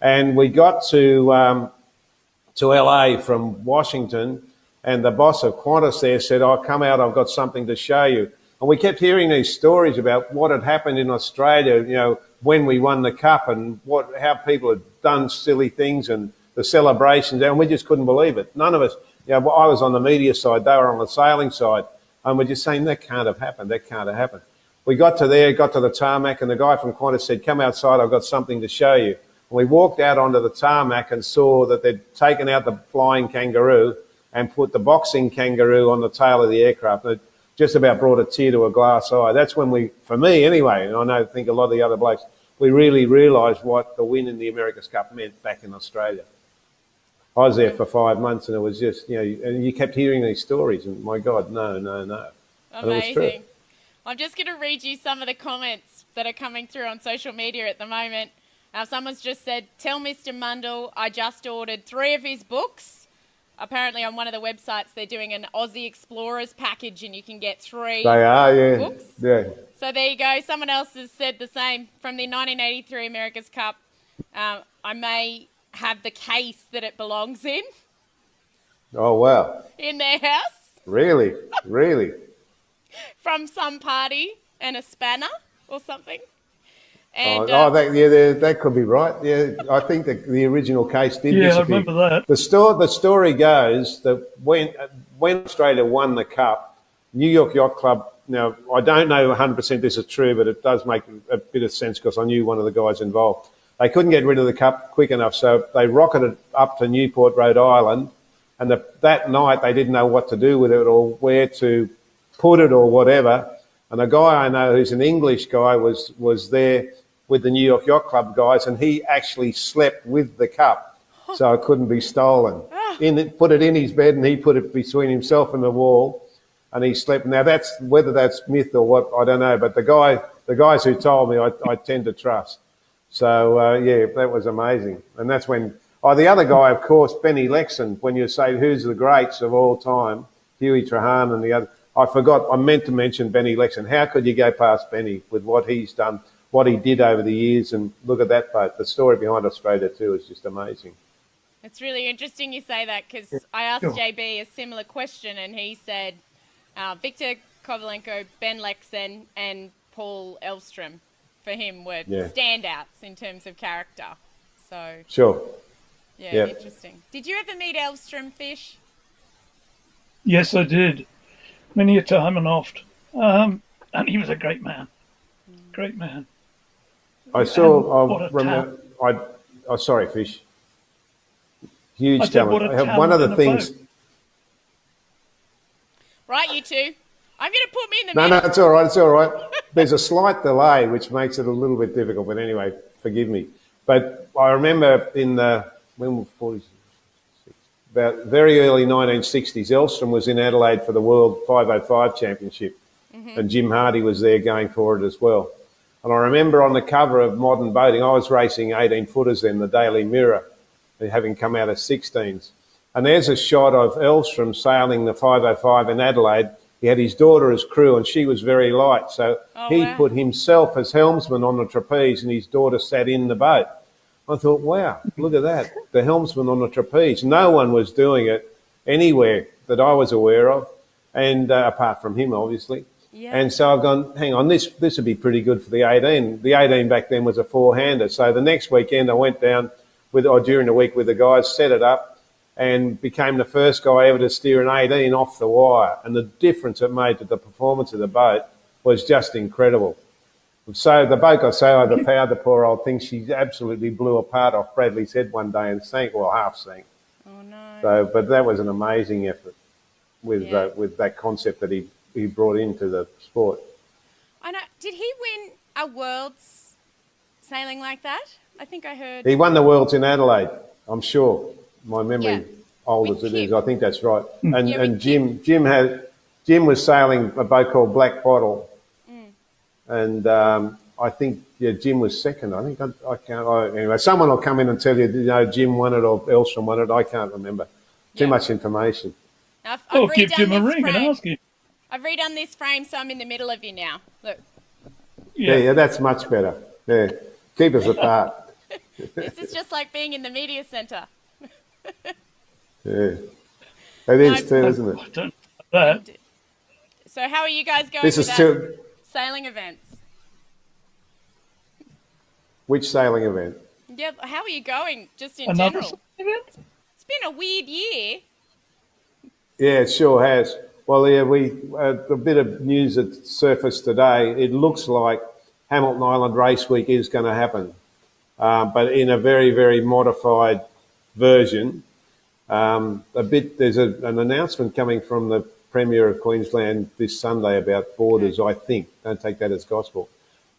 and we got to um, to LA from Washington, and the boss of Qantas there said, "I'll oh, come out. I've got something to show you." And we kept hearing these stories about what had happened in Australia, you know, when we won the cup and what how people had done silly things and the celebrations, and we just couldn't believe it. None of us you know, I was on the media side, they were on the sailing side, and we're just saying that can't have happened. That can't have happened. We got to there, got to the tarmac, and the guy from Qantas said, "Come outside. I've got something to show you." And we walked out onto the tarmac and saw that they'd taken out the flying kangaroo and put the boxing kangaroo on the tail of the aircraft. It just about brought a tear to a glass eye. That's when we, for me anyway, and I know think a lot of the other blokes, we really realised what the win in the America's Cup meant back in Australia. I was there for five months, and it was just you know, and you kept hearing these stories, and my God, no, no, no. Amazing. I'm just going to read you some of the comments that are coming through on social media at the moment. Uh, someone's just said, "Tell Mr. Mundle I just ordered three of his books. Apparently, on one of the websites, they're doing an Aussie Explorers package, and you can get three. They are, yeah, books. yeah. So there you go. Someone else has said the same from the 1983 America's Cup. Um, I may have the case that it belongs in. Oh, wow. In their house. Really? Really? From some party and a spanner or something. And, oh, uh, oh that, yeah, that could be right. Yeah, I think the, the original case did yeah, disappear. I remember that. The, sto- the story goes that when, when Australia won the Cup, New York Yacht Club, now I don't know 100% this is true, but it does make a bit of sense because I knew one of the guys involved. They couldn't get rid of the cup quick enough, so they rocketed up to Newport, Rhode Island, and the, that night they didn't know what to do with it or where to put it or whatever. And a guy I know who's an English guy was, was there with the New York Yacht Club guys, and he actually slept with the cup, so it couldn't be stolen. In it, put it in his bed, and he put it between himself and the wall, and he slept. Now that's whether that's myth or what I don't know, but the guy, the guys who told me, I, I tend to trust. So uh, yeah, that was amazing. And that's when oh the other guy, of course, Benny Lexcen. When you say who's the greats of all time, Huey Treharne and the other. I forgot. I meant to mention Benny Lexcen. How could you go past Benny with what he's done, what he did over the years, and look at that boat. The story behind Australia too is just amazing. It's really interesting you say that because I asked sure. JB a similar question and he said uh, Victor Kovalenko, Ben Lexcen, and Paul Elvström for him were yeah. standouts in terms of character. So sure. Yeah, yep. interesting. Did you ever meet Elvström Fish? Yes, I did, many a time and oft. Um, and he was a great man, great man. I saw. I remember. I. Oh, sorry, Fish. Huge talent. I have one of the things. Right, you two. I'm going to put me in the no, middle. No, it's all right. It's all right. There's a slight delay, which makes it a little bit difficult. But anyway, forgive me. But I remember in the when was 46, about very early 1960s, Elvström was in Adelaide for the World 505 Championship, mm-hmm. and Jim Hardy was there going for it as well. And I remember on the cover of Modern Boating, I was racing 18 footers then, the Daily Mirror, having come out of 16s. And there's a shot of Elvström sailing the 505 in Adelaide. He had his daughter as crew, and she was very light. So Oh, he wow. put himself as helmsman on the trapeze, and his daughter sat in the boat. I thought, wow, look at that. The helmsman on the trapeze. No one was doing it anywhere that I was aware of, and uh, apart from him, obviously. Yeah. And so I've gone, hang on, this this would be pretty good for the 18. The 18 back then was a four-hander. So the next weekend I went down with, or during the week with the guys, set it up, and became the first guy ever to steer an 18 off the wire. And the difference it made to the performance of the boat was just incredible. So the boat got so overpowered, the poor old thing, she absolutely blew apart off Bradley's head one day and sank, well, half sank. Oh no. So, but that was an amazing effort with Yeah. uh, with that concept that he, he brought into the sport. I know. Did he win a world's sailing like that? I think I heard. He won the worlds in Adelaide, I'm sure. My memory, Yeah. old With as it is, Kip. I think that's right. And Yeah, and with Jim Jim had Jim was sailing a boat called Black Bottle, Mm. and um, I think yeah Jim was second. I think I, I can't. I, anyway, someone will come in and tell you, you know, Jim won it or Elvström won it. I can't remember. Too Yeah. much information. I've, I've Or give redone Jim a this ring and ask him. I've redone this frame, so I'm in the middle of you now. Look, Yeah, Yeah. yeah, that's much better. Yeah, keep us apart. this is just like being in the media centre. Yeah, it is No, too, isn't I it? don't know that. So how are you guys going This is that too. sailing events? Which sailing event? Yeah, how are you going just in Another general? event? It's been a weird year. Yeah, it sure has. Well, yeah, we uh, a bit of news that surfaced today. It looks like Hamilton Island Race Week is going to happen, uh, but in a very, very modified version. Um, a bit. There's a, an announcement coming from the Premier of Queensland this Sunday about borders. I think. Don't take that as gospel.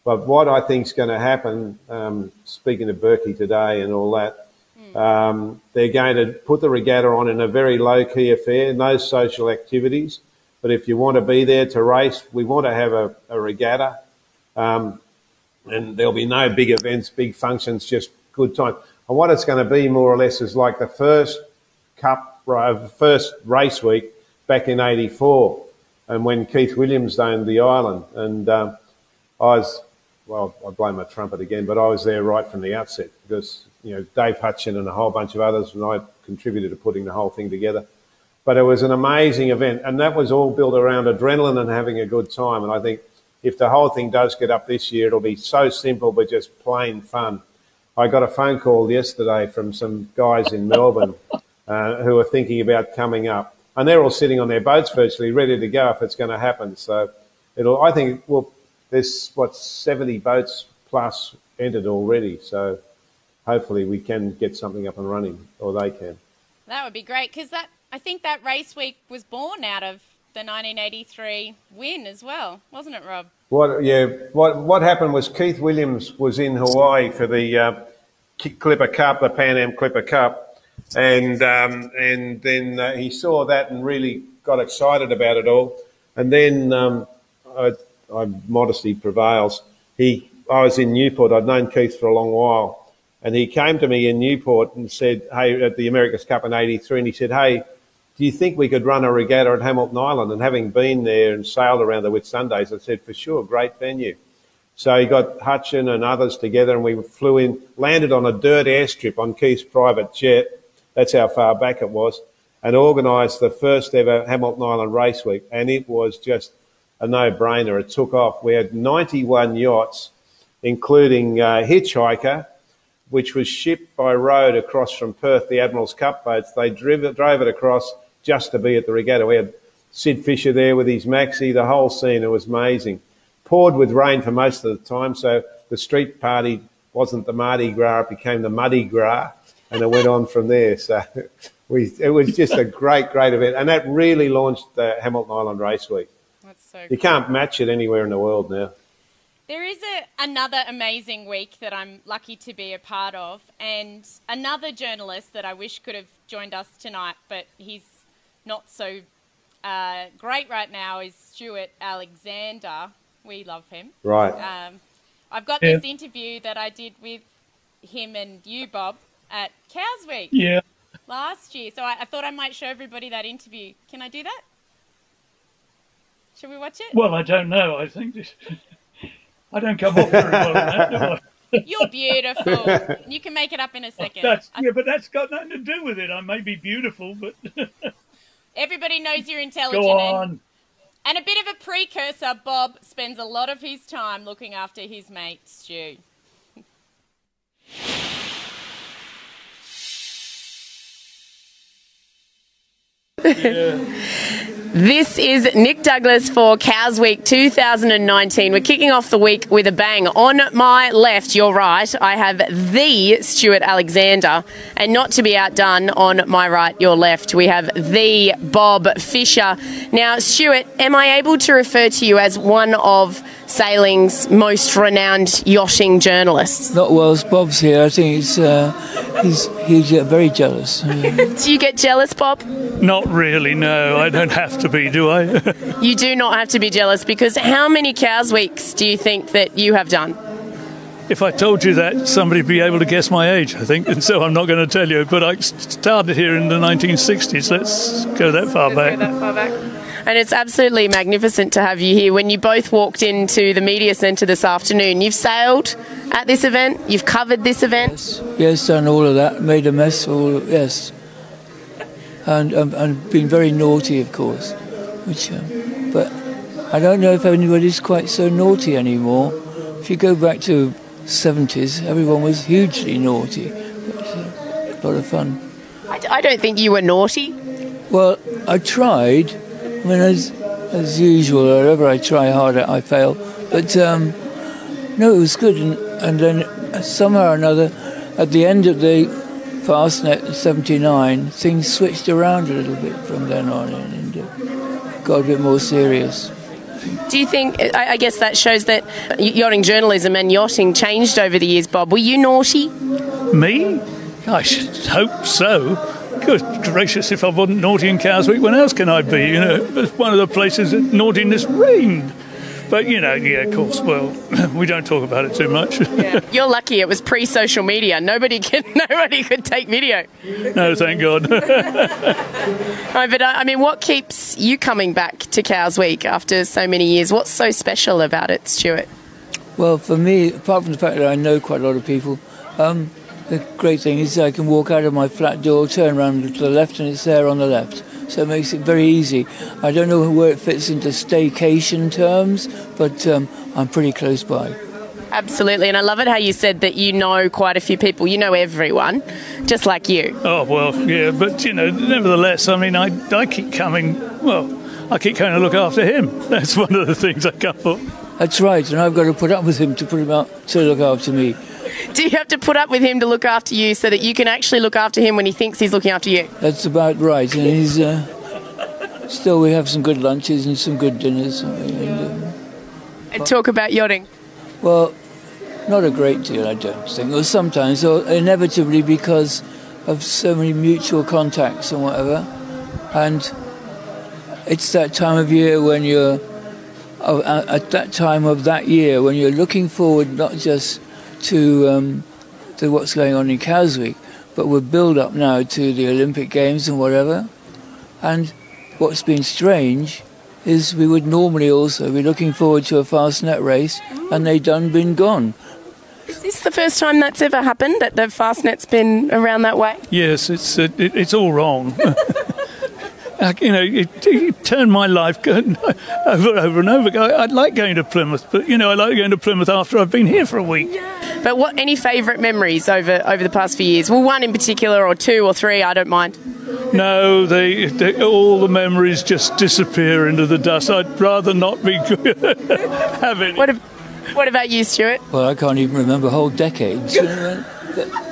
But what I think is going to happen, um, speaking to Berkey today and all that, um, they're going to put the regatta on in a very low key affair, no social activities. But if you want to be there to race, we want to have a, a regatta. Um, and there'll be no big events, big functions, just good time. And what it's going to be more or less is like the first cup, first race week back in '84, and when Keith Williams owned the island, and um, I was, well, I blow my trumpet again, but I was there right from the outset because you know Dave Hutchin and a whole bunch of others, and I contributed to putting the whole thing together. But it was an amazing event, and that was all built around adrenaline and having a good time. And I think if the whole thing does get up this year, it'll be so simple but just plain fun. I got a phone call yesterday from some guys in Melbourne uh, who are thinking about coming up, and they're all sitting on their boats virtually, ready to go if it's going to happen. So it'll. I think well, there's what 70 boats plus entered already. So hopefully we can get something up and running, or they can. That would be great because that I think that race week was born out of the 1983 win as well, wasn't it, Rob? What? Yeah. What? What happened was Keith Williams was in Hawaii for the uh, Clipper Cup, the Pan Am Clipper Cup, and um, and then uh, he saw that and really got excited about it all. And then um, I, I, modesty prevails. He, I was in Newport. I'd known Keith for a long while, and he came to me in Newport and said, "Hey, at the America's Cup in '83," and he said, "Hey." do you think we could run a regatta at Hamilton Island? And having been there and sailed around the Whitsundays, I said, for sure, great venue. So he got Hutchin and others together and we flew in, landed on a dirt airstrip on Keith's private jet. That's how far back it was. And organised the first ever Hamilton Island Race Week. And it was just a no-brainer. It took off. We had 91 yachts, including uh, Hitchhiker, which was shipped by road across from Perth, the Admiral's Cup boats. They drove it, drove it across just to be at the regatta. We had Syd Fischer there with his maxi, the whole scene. It was amazing. Poured with rain for most of the time, so the street party wasn't the Mardi Gras, it became the Muddy Gras, and it went on from there. So we, it was just a great, great event, and that really launched the Hamilton Island Race Week. That's so. You can't match it anywhere in the world now. There is a, another amazing week that I'm lucky to be a part of, and another journalist that I wish could have joined us tonight, but he's not so uh, great right now, is Stuart Alexander. We love him. Right. Um, I've got Yeah. this interview that I did with him and you, Bob, at Cowes Week Yeah. last year. So I, I thought I might show everybody that interview. Can I do that? Should we watch it? Well, I don't know. I think this, I don't come off very well in that, do I? You're beautiful. you can make it up in a oh, second. That's, yeah, but that's got nothing to do with it. I may be beautiful, but Everybody knows you're intelligent. go and- on. And a bit of a precursor, Bob spends a lot of his time looking after his mate, Stu. This is Nic Douglass for Cowes Week 2019. We're kicking off the week with a bang. On my left, your right, I have the Stuart Alexander, and not to be outdone, on my right, your left, we have the Bob Fisher. Now, Stuart, am I able to refer to you as one of sailing's most renowned yachting journalists? Not whilst Bob's here. I think he's uh, he's he's uh, very jealous. Do you get jealous, Bob? Not really. No, I don't have to be, do I? You do not have to be jealous because how many Cowes Weeks do you think that you have done? if I told you that, somebody'd be able to guess my age. I think, and so I'm not going to tell you. But I started here in the 1960s. Let's go that far back. And it's absolutely magnificent to have you here. When you both walked into the media centre this afternoon, you've sailed at this event, you've covered this event. yes, done all of that. Made a mess. All yes, and um, and been very naughty, of course. Which, um, but I don't know if anybody's quite so naughty anymore. If you go back to 70s, everyone was hugely naughty. But, uh, a lot of fun. I, I don't think you were naughty. Well, I tried. I mean, as as usual, wherever I try hard, I fail. But um, no, it was good. And, and then somehow or another, at the end of the Fastnet '79, things switched around a little bit from then on, and got a bit more serious. Do you think, I, I guess that shows that yachting journalism and yachting changed over the years, Bob. Were you naughty? Me? I should hope so. Good gracious, if I wasn't naughty in Cowes Week, when else can I be? You know, it's one of the places that naughtiness reigned. But you know, yeah, of course. Well, we don't talk about it too much. You're lucky it was pre-social media. Nobody could, nobody could take video. no, thank God. No, but I I mean, what keeps you coming back to Cowes Week after so many years? What's so special about it, Stuart? Well, for me, apart from the fact that I know quite a lot of people, um, the great thing is I can walk out of my flat door, turn around to the left, and it's there on the left. So it makes it very easy. I don't know where it fits into staycation terms, but um, I'm pretty close by. Absolutely, and I love it how you said that you know quite a few people. You know everyone, just like you. oh well, yeah, but you know, nevertheless, I mean, I I keep coming. Well, I keep coming to look after him. That's one of the things I come for. That's right, and I've got to put up with him to put him out to look after me. Do you have to put up with him to look after you so that you can actually look after him when he thinks he's looking after you? That's about right, and he's uh, still we have some good lunches and some good dinners. And, um, And talk about yachting. Well, not a great deal, I don't think. Or sometimes, or inevitably because of so many mutual contacts and whatever. And it's that time of year when you're, at at that time of that year when you're looking forward not just to um, to what's going on in Cowes Week, but we're build up now to the Olympic Games and whatever. And what's been strange is we would normally also be looking forward to a Fastnet race, and they've done been gone. Is this the first time that's ever happened? That the Fastnet's been around that way? Yes, it's it, it, it's all wrong. Uh, you know, it, it turned my life go- over over and over. I- I'd like going to Plymouth, but you know, I like going to Plymouth after I've been here for a week. But what any favourite memories over over the past few years? Well, one in particular, or two, or three. I don't mind. No, they, they all the memories just disappear into the dust. I'd rather not be having. What ab- What about you, Stuart? Well, I can't even remember whole decades.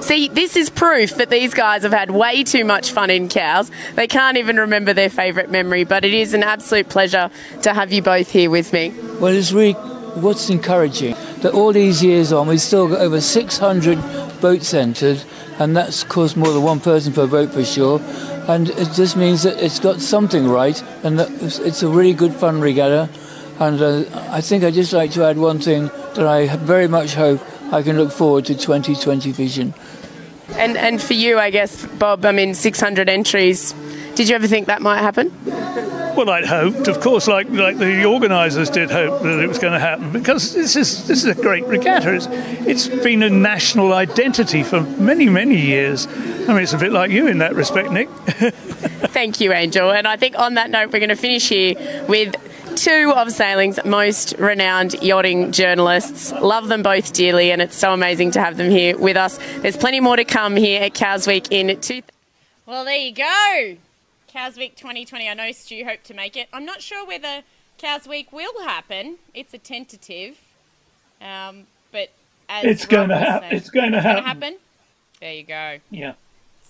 See, this is proof that these guys have had way too much fun in Cowes. They can't even remember their favourite memory, but it is an absolute pleasure to have you both here with me. well, it's really what's encouraging that all these years on, we've still got over 600 boats entered, and that's caused more than one person per boat for sure. And it just means that it's got something right, and that it's- it's a really good fun regatta. And uh, I think I'd just like to add one thing that I very much hope I can look forward to 2020 vision. And and for you, I guess, Bob. I mean, 600 entries. Did you ever think that might happen? Well, I'd hoped, of course, like like the organisers did hope that it was going to happen because this is this is a great regatta. It's, it's been a national identity for many many years. I mean, it's a bit like you in that respect, Nic. Thank you, Angel. And I think on that note, we're going to finish here with two of sailing's most renowned yachting journalists. Love them both dearly, and it's so amazing to have them here with us. There's plenty more to come here at Cowes Week in two. Well, there you go. Cowes Week 2020. I know Stu hoped to make it. I'm not sure whether Cowes Week will happen. It's a tentative, um, but as It's going to happen. It's going to happen. happen. There you go. Yeah.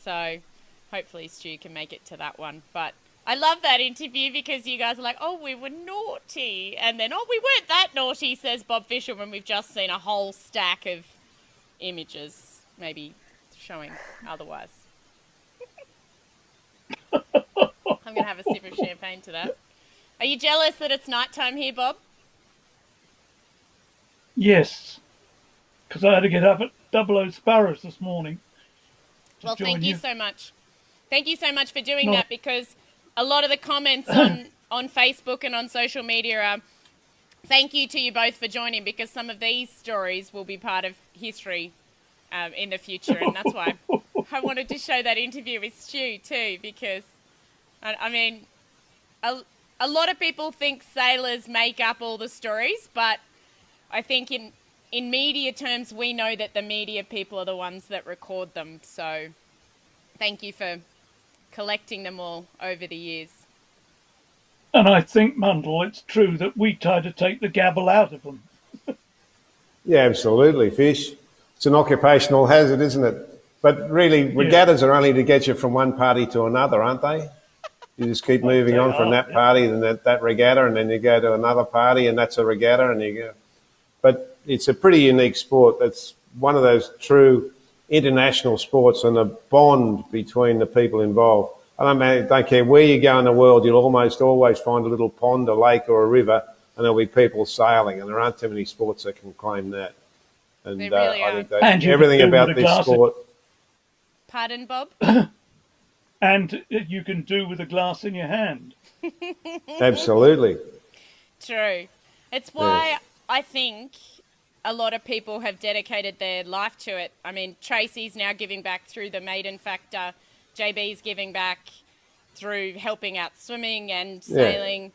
So hopefully Stu can make it to that one. But I love that interview because you guys are like, oh, we were naughty. And then, oh, we weren't that naughty, says Bob Fisher, when we've just seen a whole stack of images, maybe showing otherwise. I'm going to have a sip of champagne to that. Are you jealous that it's nighttime here, Bob? Yes. Because I had to get up at Double O Sparrows this morning. Well, thank you you. so much. Thank you so much for doing No. that because a lot of the comments on, on Facebook and on social media are thank you to you both for joining because some of these stories will be part of history um, in the future. And that's why I wanted to show that interview with Stu too because, I, I mean, a, a lot of people think sailors make up all the stories, but I think in in media terms, we know that the media people are the ones that record them. So, thank you for collecting them all over the years. And I think, Mundle, it's true that we try to take the gabble out of them. Yeah, absolutely, fish. It's an occupational hazard, isn't it? But really, regattas are only to get you from one party to another, aren't they? You just keep moving on from that party, then that, that regatta, and then you go to another party, and that's a regatta, and you go. But it's a pretty unique sport. It's one of those true international sports and a bond between the people involved. I don't, matter, don't care where you go in the world, you'll almost always find a little pond, a lake, or a river, and there'll be people sailing, and there aren't too many sports that can claim that. And They uh, really I think that And everything about this glass of- sport. Pardon, Bob? And you can do with a glass in your hand. Absolutely. True. It's why I think a lot of people have dedicated their life to it. I mean, Tracy's now giving back through the Maiden Factor. JB's giving back through helping out swimming and Yeah. sailing.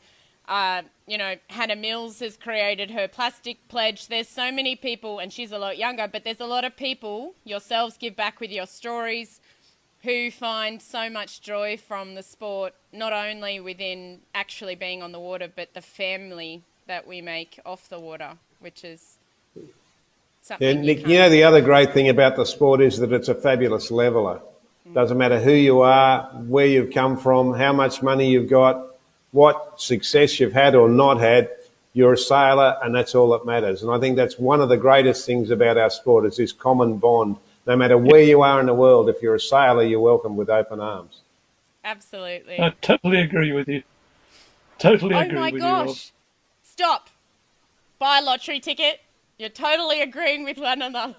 Uh, you know, Hannah Mills has created her plastic pledge. There's so many people, and she's a lot younger, but there's a lot of people, yourselves give back with your stories, who find so much joy from the sport, not only within actually being on the water, but the family that we make off the water, which is something. Yeah, you Nic, can't- you know, the other great thing about the sport is that it's a fabulous leveler. Mm. Doesn't matter who you are, where you've come from, how much money you've got, what success you've had or not had, you're a sailor and that's all that matters. And I think that's one of the greatest things about our sport is this common bond. No matter where you are in the world, if you're a sailor, you're welcome with open arms. Absolutely. I totally agree with you. Totally oh agree my with you. Rob. gosh! Stop. Buy a lottery ticket. You're totally agreeing with one another.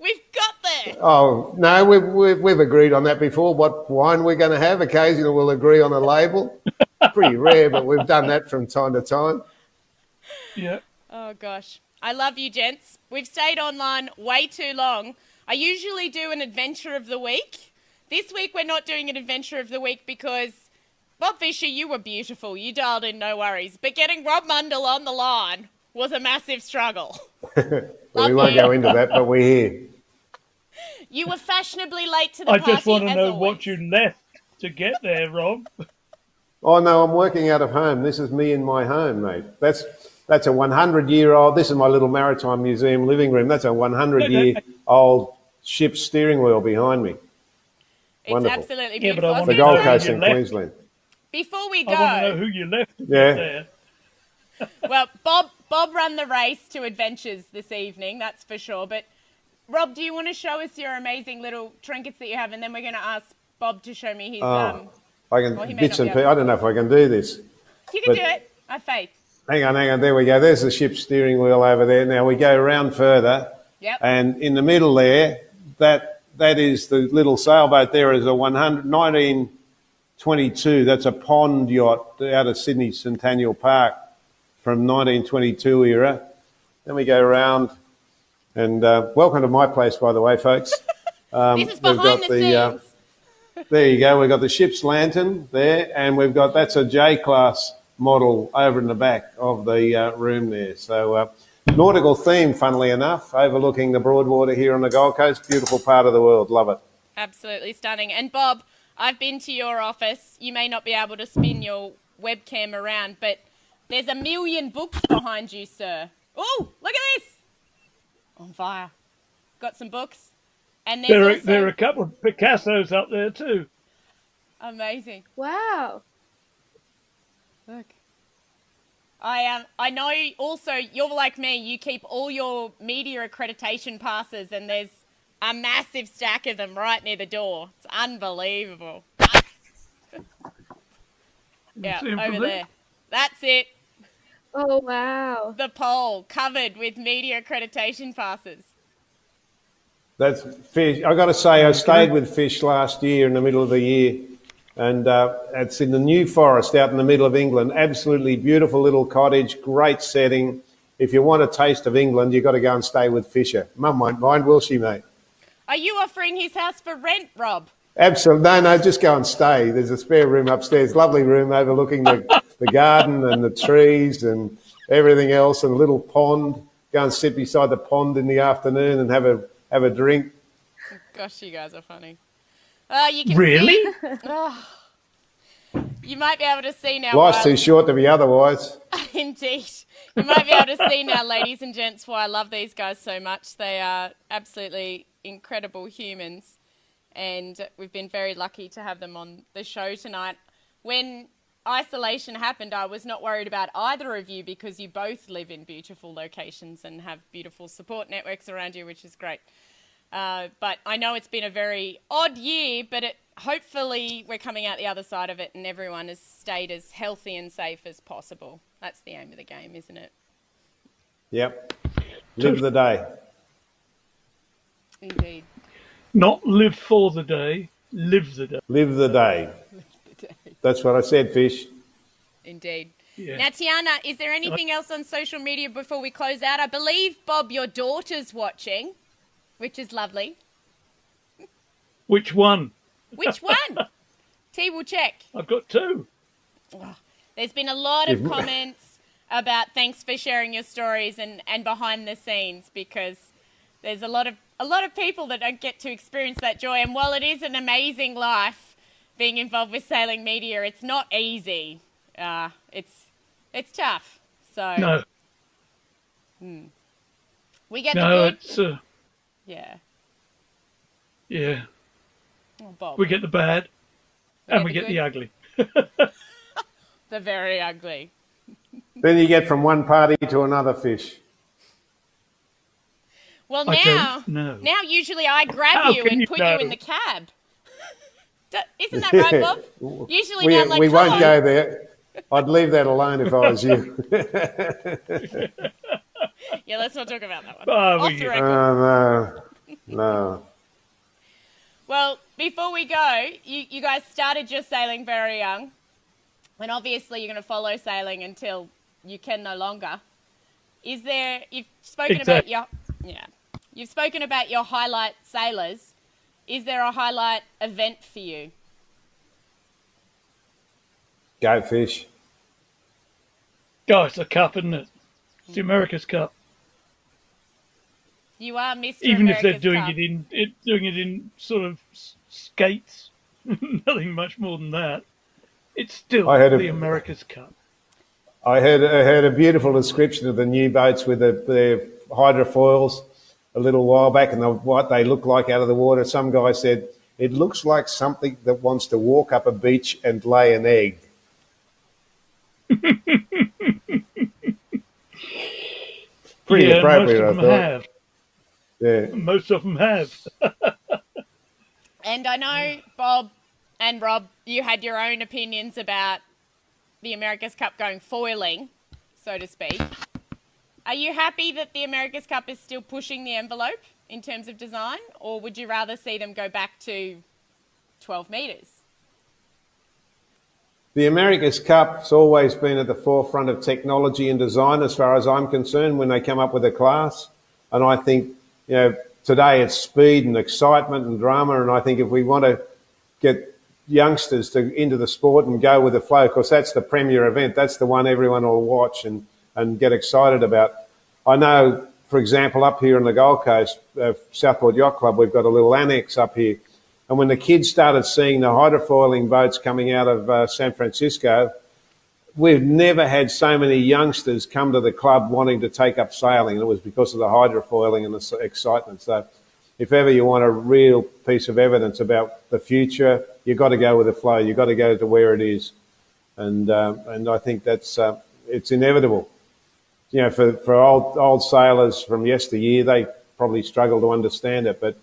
We've got there. Oh, no, we've, we've, we've agreed on that before, what wine we're going to have. Occasionally we'll agree on a label. Pretty rare, but we've done that from time to time. Yeah. Oh gosh. I love you, gents. We've stayed online way too long. I usually do an adventure of the week. This week we're not doing an adventure of the week because Bob Fisher, you were beautiful. You dialed in, no worries. But getting Rob Mundle on the line was a massive struggle. Well, we won't you. go into that, but we're here. You were fashionably late to the I party. I just want to know always. what you left to get there, Rob. Oh no, I'm working out of home. This is me in my home, mate. That's that's a 100 year old. This is my little maritime museum living room. That's a 100 year old ship's steering wheel behind me. It's Wonderful. absolutely Yeah, but beautiful. I I The want gonna Gold know say, Coast you in left. Queensland. Before we go, I want to know go, who you left Yeah. there. well, Bob Bob ran the race to adventures this evening, that's for sure. But Rob, do you want to show us your amazing little trinkets that you have, and then we're going to ask Bob to show me his. Oh, um, I can Well, bits and pieces. I don't know if I can do this. you can but- do it. I faith. Hang on, hang on. There we go. There's the ship's steering wheel over there. Now we go around further, Yep. and in the middle there, that that is the little sailboat there is a 100, 1922. That's a pond yacht out of Sydney Centennial Park from 1922 era. Then we go around, and uh, welcome to my place, by the way, folks. Um, This is behind the, scenes. uh, there you go. We've got the ship's lantern there, and we've got that's a J class model over in the back of the uh, room there. So uh, nautical theme, funnily enough, overlooking the Broadwater here on the Gold Coast. Beautiful part of the world. Love it. Absolutely stunning. And Bob, I've been to your office. You may not be able to spin your webcam around, but there's a million books behind you, sir. Oh, look at this! On fire. Got some books. And there's There are, also there are a couple of Picassos up there too. amazing. Wow. Look. I um I know also you're like me, you keep all your media accreditation passes and there's a massive stack of them right near the door. It's unbelievable. yeah, see 'em from over there? there. That's it. Oh wow. The pole covered with media accreditation passes. That's fish. I got to say, I stayed with fish last year in the middle of the year, and uh, it's in the New Forest out in the middle of England. Absolutely beautiful little cottage, great setting. If you want a taste of England, you've got to go and stay with Fisher. Mum won't mind, will she, mate? Are you offering his house for rent, Rob? Absolutely. No, no, just go and stay. There's a spare room upstairs, lovely room overlooking the, the garden and the trees and everything else, and a little pond. Go and sit beside the pond in the afternoon and have a have a drink. Gosh, you guys are funny. Oh, you can Really? see. Oh. You might be able to see now. Life's why- too short to be otherwise. Indeed. You might be able to see now, ladies and gents, why I love these guys so much. They are absolutely incredible humans, and we've been very lucky to have them on the show tonight. When isolation happened, I was not worried about either of you because you both live in beautiful locations and have beautiful support networks around you, which is great. Uh, but I know it's been a very odd year, but it, hopefully we're coming out the other side of it and everyone has stayed as healthy and safe as possible. That's the aim of the game, isn't it? Yep. Live the day. Indeed. Not live for the day, live the day. Live the day. That's what I said, Fish. Indeed. Yeah. Now, Tiana, is there anything else on social media before we close out? I believe, Bob, your daughter's watching, which is lovely. Which one? Which one? T will check. I've got two. Oh, there's been a lot of comments about thanks for sharing your stories and, and behind the scenes because there's a lot of a lot of people that don't get to experience that joy. And while it is an amazing life, being involved with sailing media, it's not easy. Uh, it's it's tough. So No, we get no, the good. it's uh, Yeah. yeah. Oh, Bob. We get the bad, We and get we the get the ugly. the very ugly. Then you get from one party to another fish. Well, now, now usually I grab How you and you put you in the cab. Isn't that right, Bob? Usually we now I'm like, we won't on." go there. I'd leave that alone if I was you. Yeah, let's not talk about that one. Oh, Off the record. Oh, no. No. Well, before we go, you, you guys started your sailing very young, and obviously you're going to follow sailing until you can no longer. Is there? You've spoken about Exact- your yeah, you've spoken about your highlight sailors. Is there a highlight event for you? Go fish. Oh, it's a cup, isn't it? It's the hmm. America's Cup. You are Mr. Even if they're doing Cup. it in it, doing it in sort of skates, nothing much more than that. It's still I had a- the America's Cup. I had I heard a beautiful description of the new boats with the, the hydrofoils a little while back and the, what they look like out of the water. Some guy said, it looks like something that wants to walk up a beach and lay an egg. Pretty yeah, appropriate, I most of them thought. have. Yeah. Most of them have. And I know, Bob and Rob, you had your own opinions about the America's Cup going foiling, so to speak. Are you happy that the America's Cup is still pushing the envelope? in terms of design, or would you rather see them go back to 12 metres? The America's Cup's always been at the forefront of technology and design, as far as I'm concerned, when they come up with a class. And I think, you know, today it's speed and excitement and drama. And I think if we want to get youngsters to into the sport and go with the flow, because that's the premier event, that's the one everyone will watch and, and get excited about. I know, for example, up here on the Gold Coast, uh, Southport Yacht Club, we've got a little annex up here and when the kids started seeing the hydrofoiling boats coming out of uh, San Francisco, we've never had so many youngsters come to the club wanting to take up sailing. And it was because of the hydrofoiling and the excitement. So if ever you want a real piece of evidence about the future, you've got to go with the flow. You've got to go to where it is. And, uh, and I think that's, uh, it's inevitable. You know, for, for old, old sailors from yesteryear, they probably struggle to understand it, but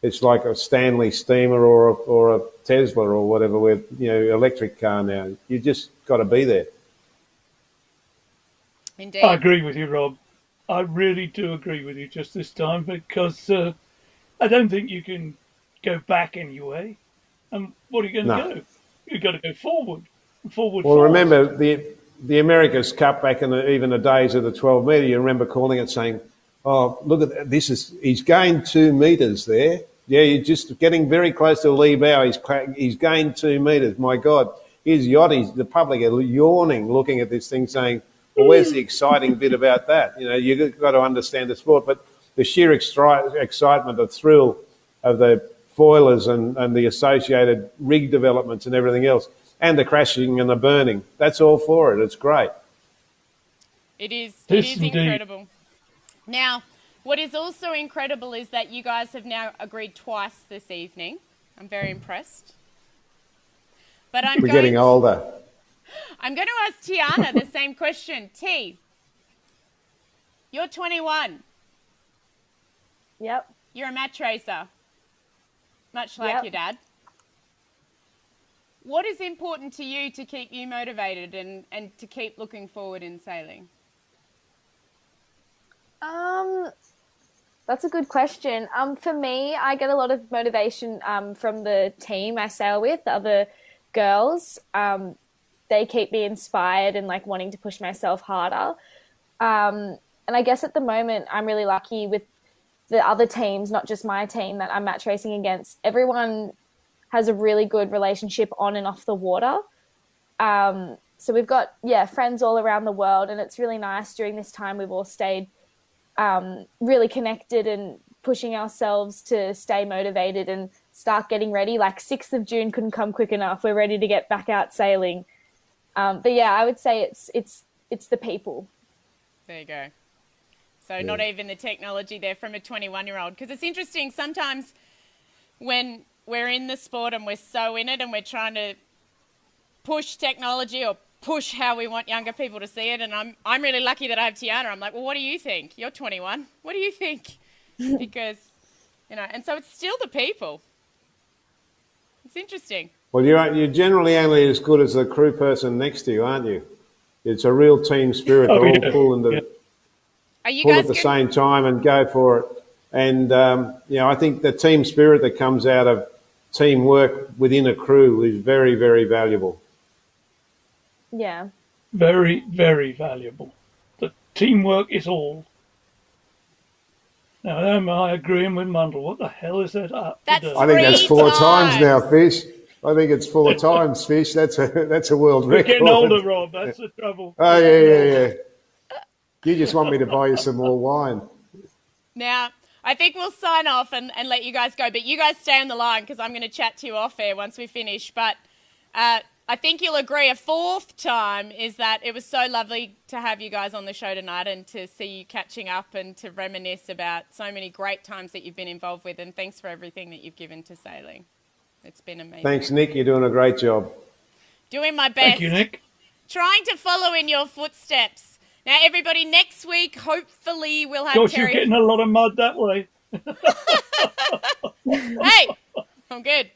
it's like a Stanley steamer or a, or a Tesla or whatever with you know electric car now. You just got to be there. Indeed. I agree with you, Rob. I really do agree with you just this time because uh, I don't think you can go back anyway. And what are you going to No. go? You've got to go forward. Forward. Well, fast. remember the the America's Cup back in the, even the days of the 12 metre. You remember calling it saying, "Oh, look at that. this is he's gained two metres there. Yeah, you're just getting very close to lee bow. He's he's gained two metres. My God, his yacht. He's, the public are yawning, looking at this thing, saying, "Well, where's the exciting bit about that?" You know, you've got to understand the sport, but the sheer extri- excitement, the thrill of the foilers and, and the associated rig developments and everything else, and the crashing and the burning. That's all for it. It's great. It is. It Yes, is indeed. incredible. Now, what is also incredible is that you guys have now agreed twice this evening. I'm very impressed. But I'm We're going getting older. I'm going to ask Tiana the same question. T, you're 21. Yep. You're a match racer, much like Yep. your dad. What is important to you to keep you motivated and, and to keep looking forward in sailing? Um, that's a good question. Um, for me, I get a lot of motivation um, from the team I sail with, the other girls. Um, they keep me inspired and like wanting to push myself harder. Um, and I guess at the moment, I'm really lucky with the other teams, not just my team that I'm match racing against. Everyone has a really good relationship on and off the water. Um, so we've got yeah friends all around the world, and it's really nice during this time. We've all stayed um, really connected and pushing ourselves to stay motivated and start getting ready. Like 6th of June couldn't come quick enough. We're ready to get back out sailing. Um, but yeah, I would say it's it's it's the people. There you go. So not even the technology there from a 21 year old. Because it's interesting sometimes when we're in the sport and we're so in it and we're trying to push technology or push how we want younger people to see it. And I'm I'm really lucky that I have Tiana. I'm like, well, what do you think? You're 21. What do you think? because you know, and so it's still the people. It's interesting. Well, you're, you're generally only as good as the crew person next to you, aren't you? It's a real team spirit. Oh, They're yeah. all pulling the, Yeah. Are you pull guys at the good? same time and go for it. And, um, you know, I think the team spirit that comes out of teamwork within a crew is very, very valuable. Yeah. Very, very valuable. The teamwork is all. Now, am I agreeing with Mundle? What the hell is that up? That's do? I think that's four times now. Fish. I think it's four times, Fish. That's a, that's a world We're record. getting older, Rob. That's the trouble. Oh, yeah, yeah, yeah. You just want me to buy you some more wine. Now, I think we'll sign off and, and let you guys go, but you guys stay on the line because I'm going to chat to you off air once we finish. But uh, I think you'll agree a fourth time is that it was so lovely to have you guys on the show tonight and to see you catching up and to reminisce about so many great times that you've been involved with. And thanks for everything that you've given to sailing. It's been amazing. Thanks, Nic. You're doing a great job. Doing my best. Thank you, Nic. Trying to follow in your footsteps. Now, everybody, next week, hopefully, we'll have Gosh, you're Terry. getting a lot of mud that way. hey, I'm good.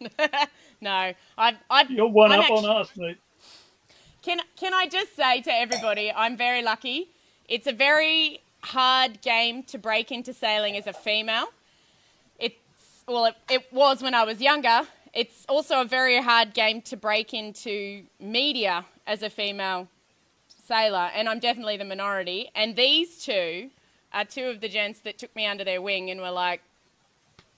no, I've, I've, You're one I'm up actu- on us, mate. Can can I just say to everybody, I'm very lucky. It's a very hard game to break into sailing as a female. It's well, it, it was when I was younger. It's also a very hard game to break into media as a female sailor, and I'm definitely the minority. And these two are two of the gents that took me under their wing and were like,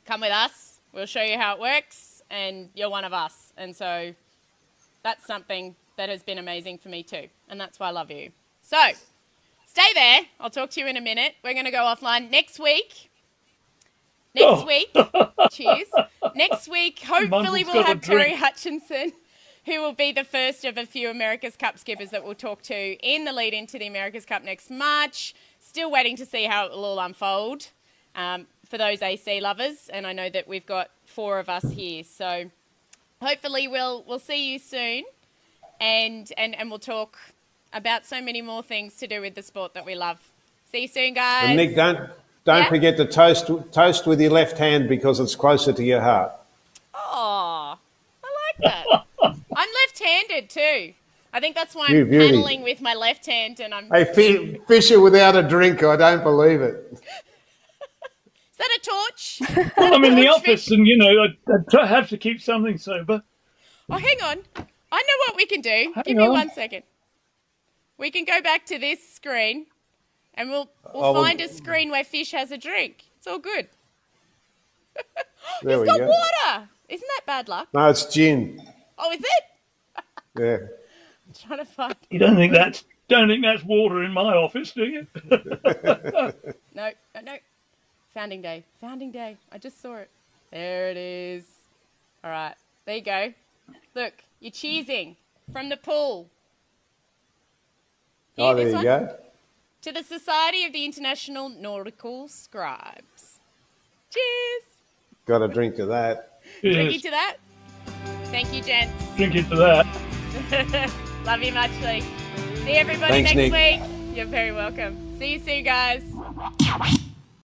"Come with us. We'll show you how it works, and you're one of us." And so that's something that has been amazing for me too, and that's why I love you. So stay there. I'll talk to you in a minute. We're going to go offline next week. Next Oh. week, cheers. Next week, hopefully we'll have Terry. Hutchinson, who will be the first of a few America's Cup skippers that we'll talk to in the lead into the America's Cup next March. Still waiting to see how it will all unfold um, for those AC lovers, and I know that we've got four of us here, so hopefully we'll we'll see you soon, and and and we'll talk about so many more things to do with the sport that we love. See you soon, guys. And Nic, don't don't Yeah? forget to toast toast with your left hand because it's closer to your heart. Oh, I like that. I'm left-handed too. I think that's why You I'm beauty. paddling with my left hand, and I'm. Hey, fi- Fisher without a drink, I don't believe it. Is that a torch? Well, I'm in the office, Vic- and you know, I, I have to keep something sober. Oh, hang on. I know what we can do. Hang Give me one second. We can go back to this screen, and we'll we'll Oh, well- find a screen where Fish has a drink. It's all good. There He's we got go. water. Isn't that bad luck? No, it's gin. Oh, is it? Yeah. I'm trying to find. You don't think that's don't think that's water in my office, do you? No, no, no. Founding Day. Founding Day. I just saw it. There it is. All right. There you go. Look, you're cheesing from the pool. Hear Oh, there you one? go. To the Society of the International Nautical Scribes. Cheers. Got a drink to that. Drink you to that. Thank you, gents. Thank you for that. Love you muchly. See everybody Thanks, next Nic. week. You're very welcome. See you soon, guys.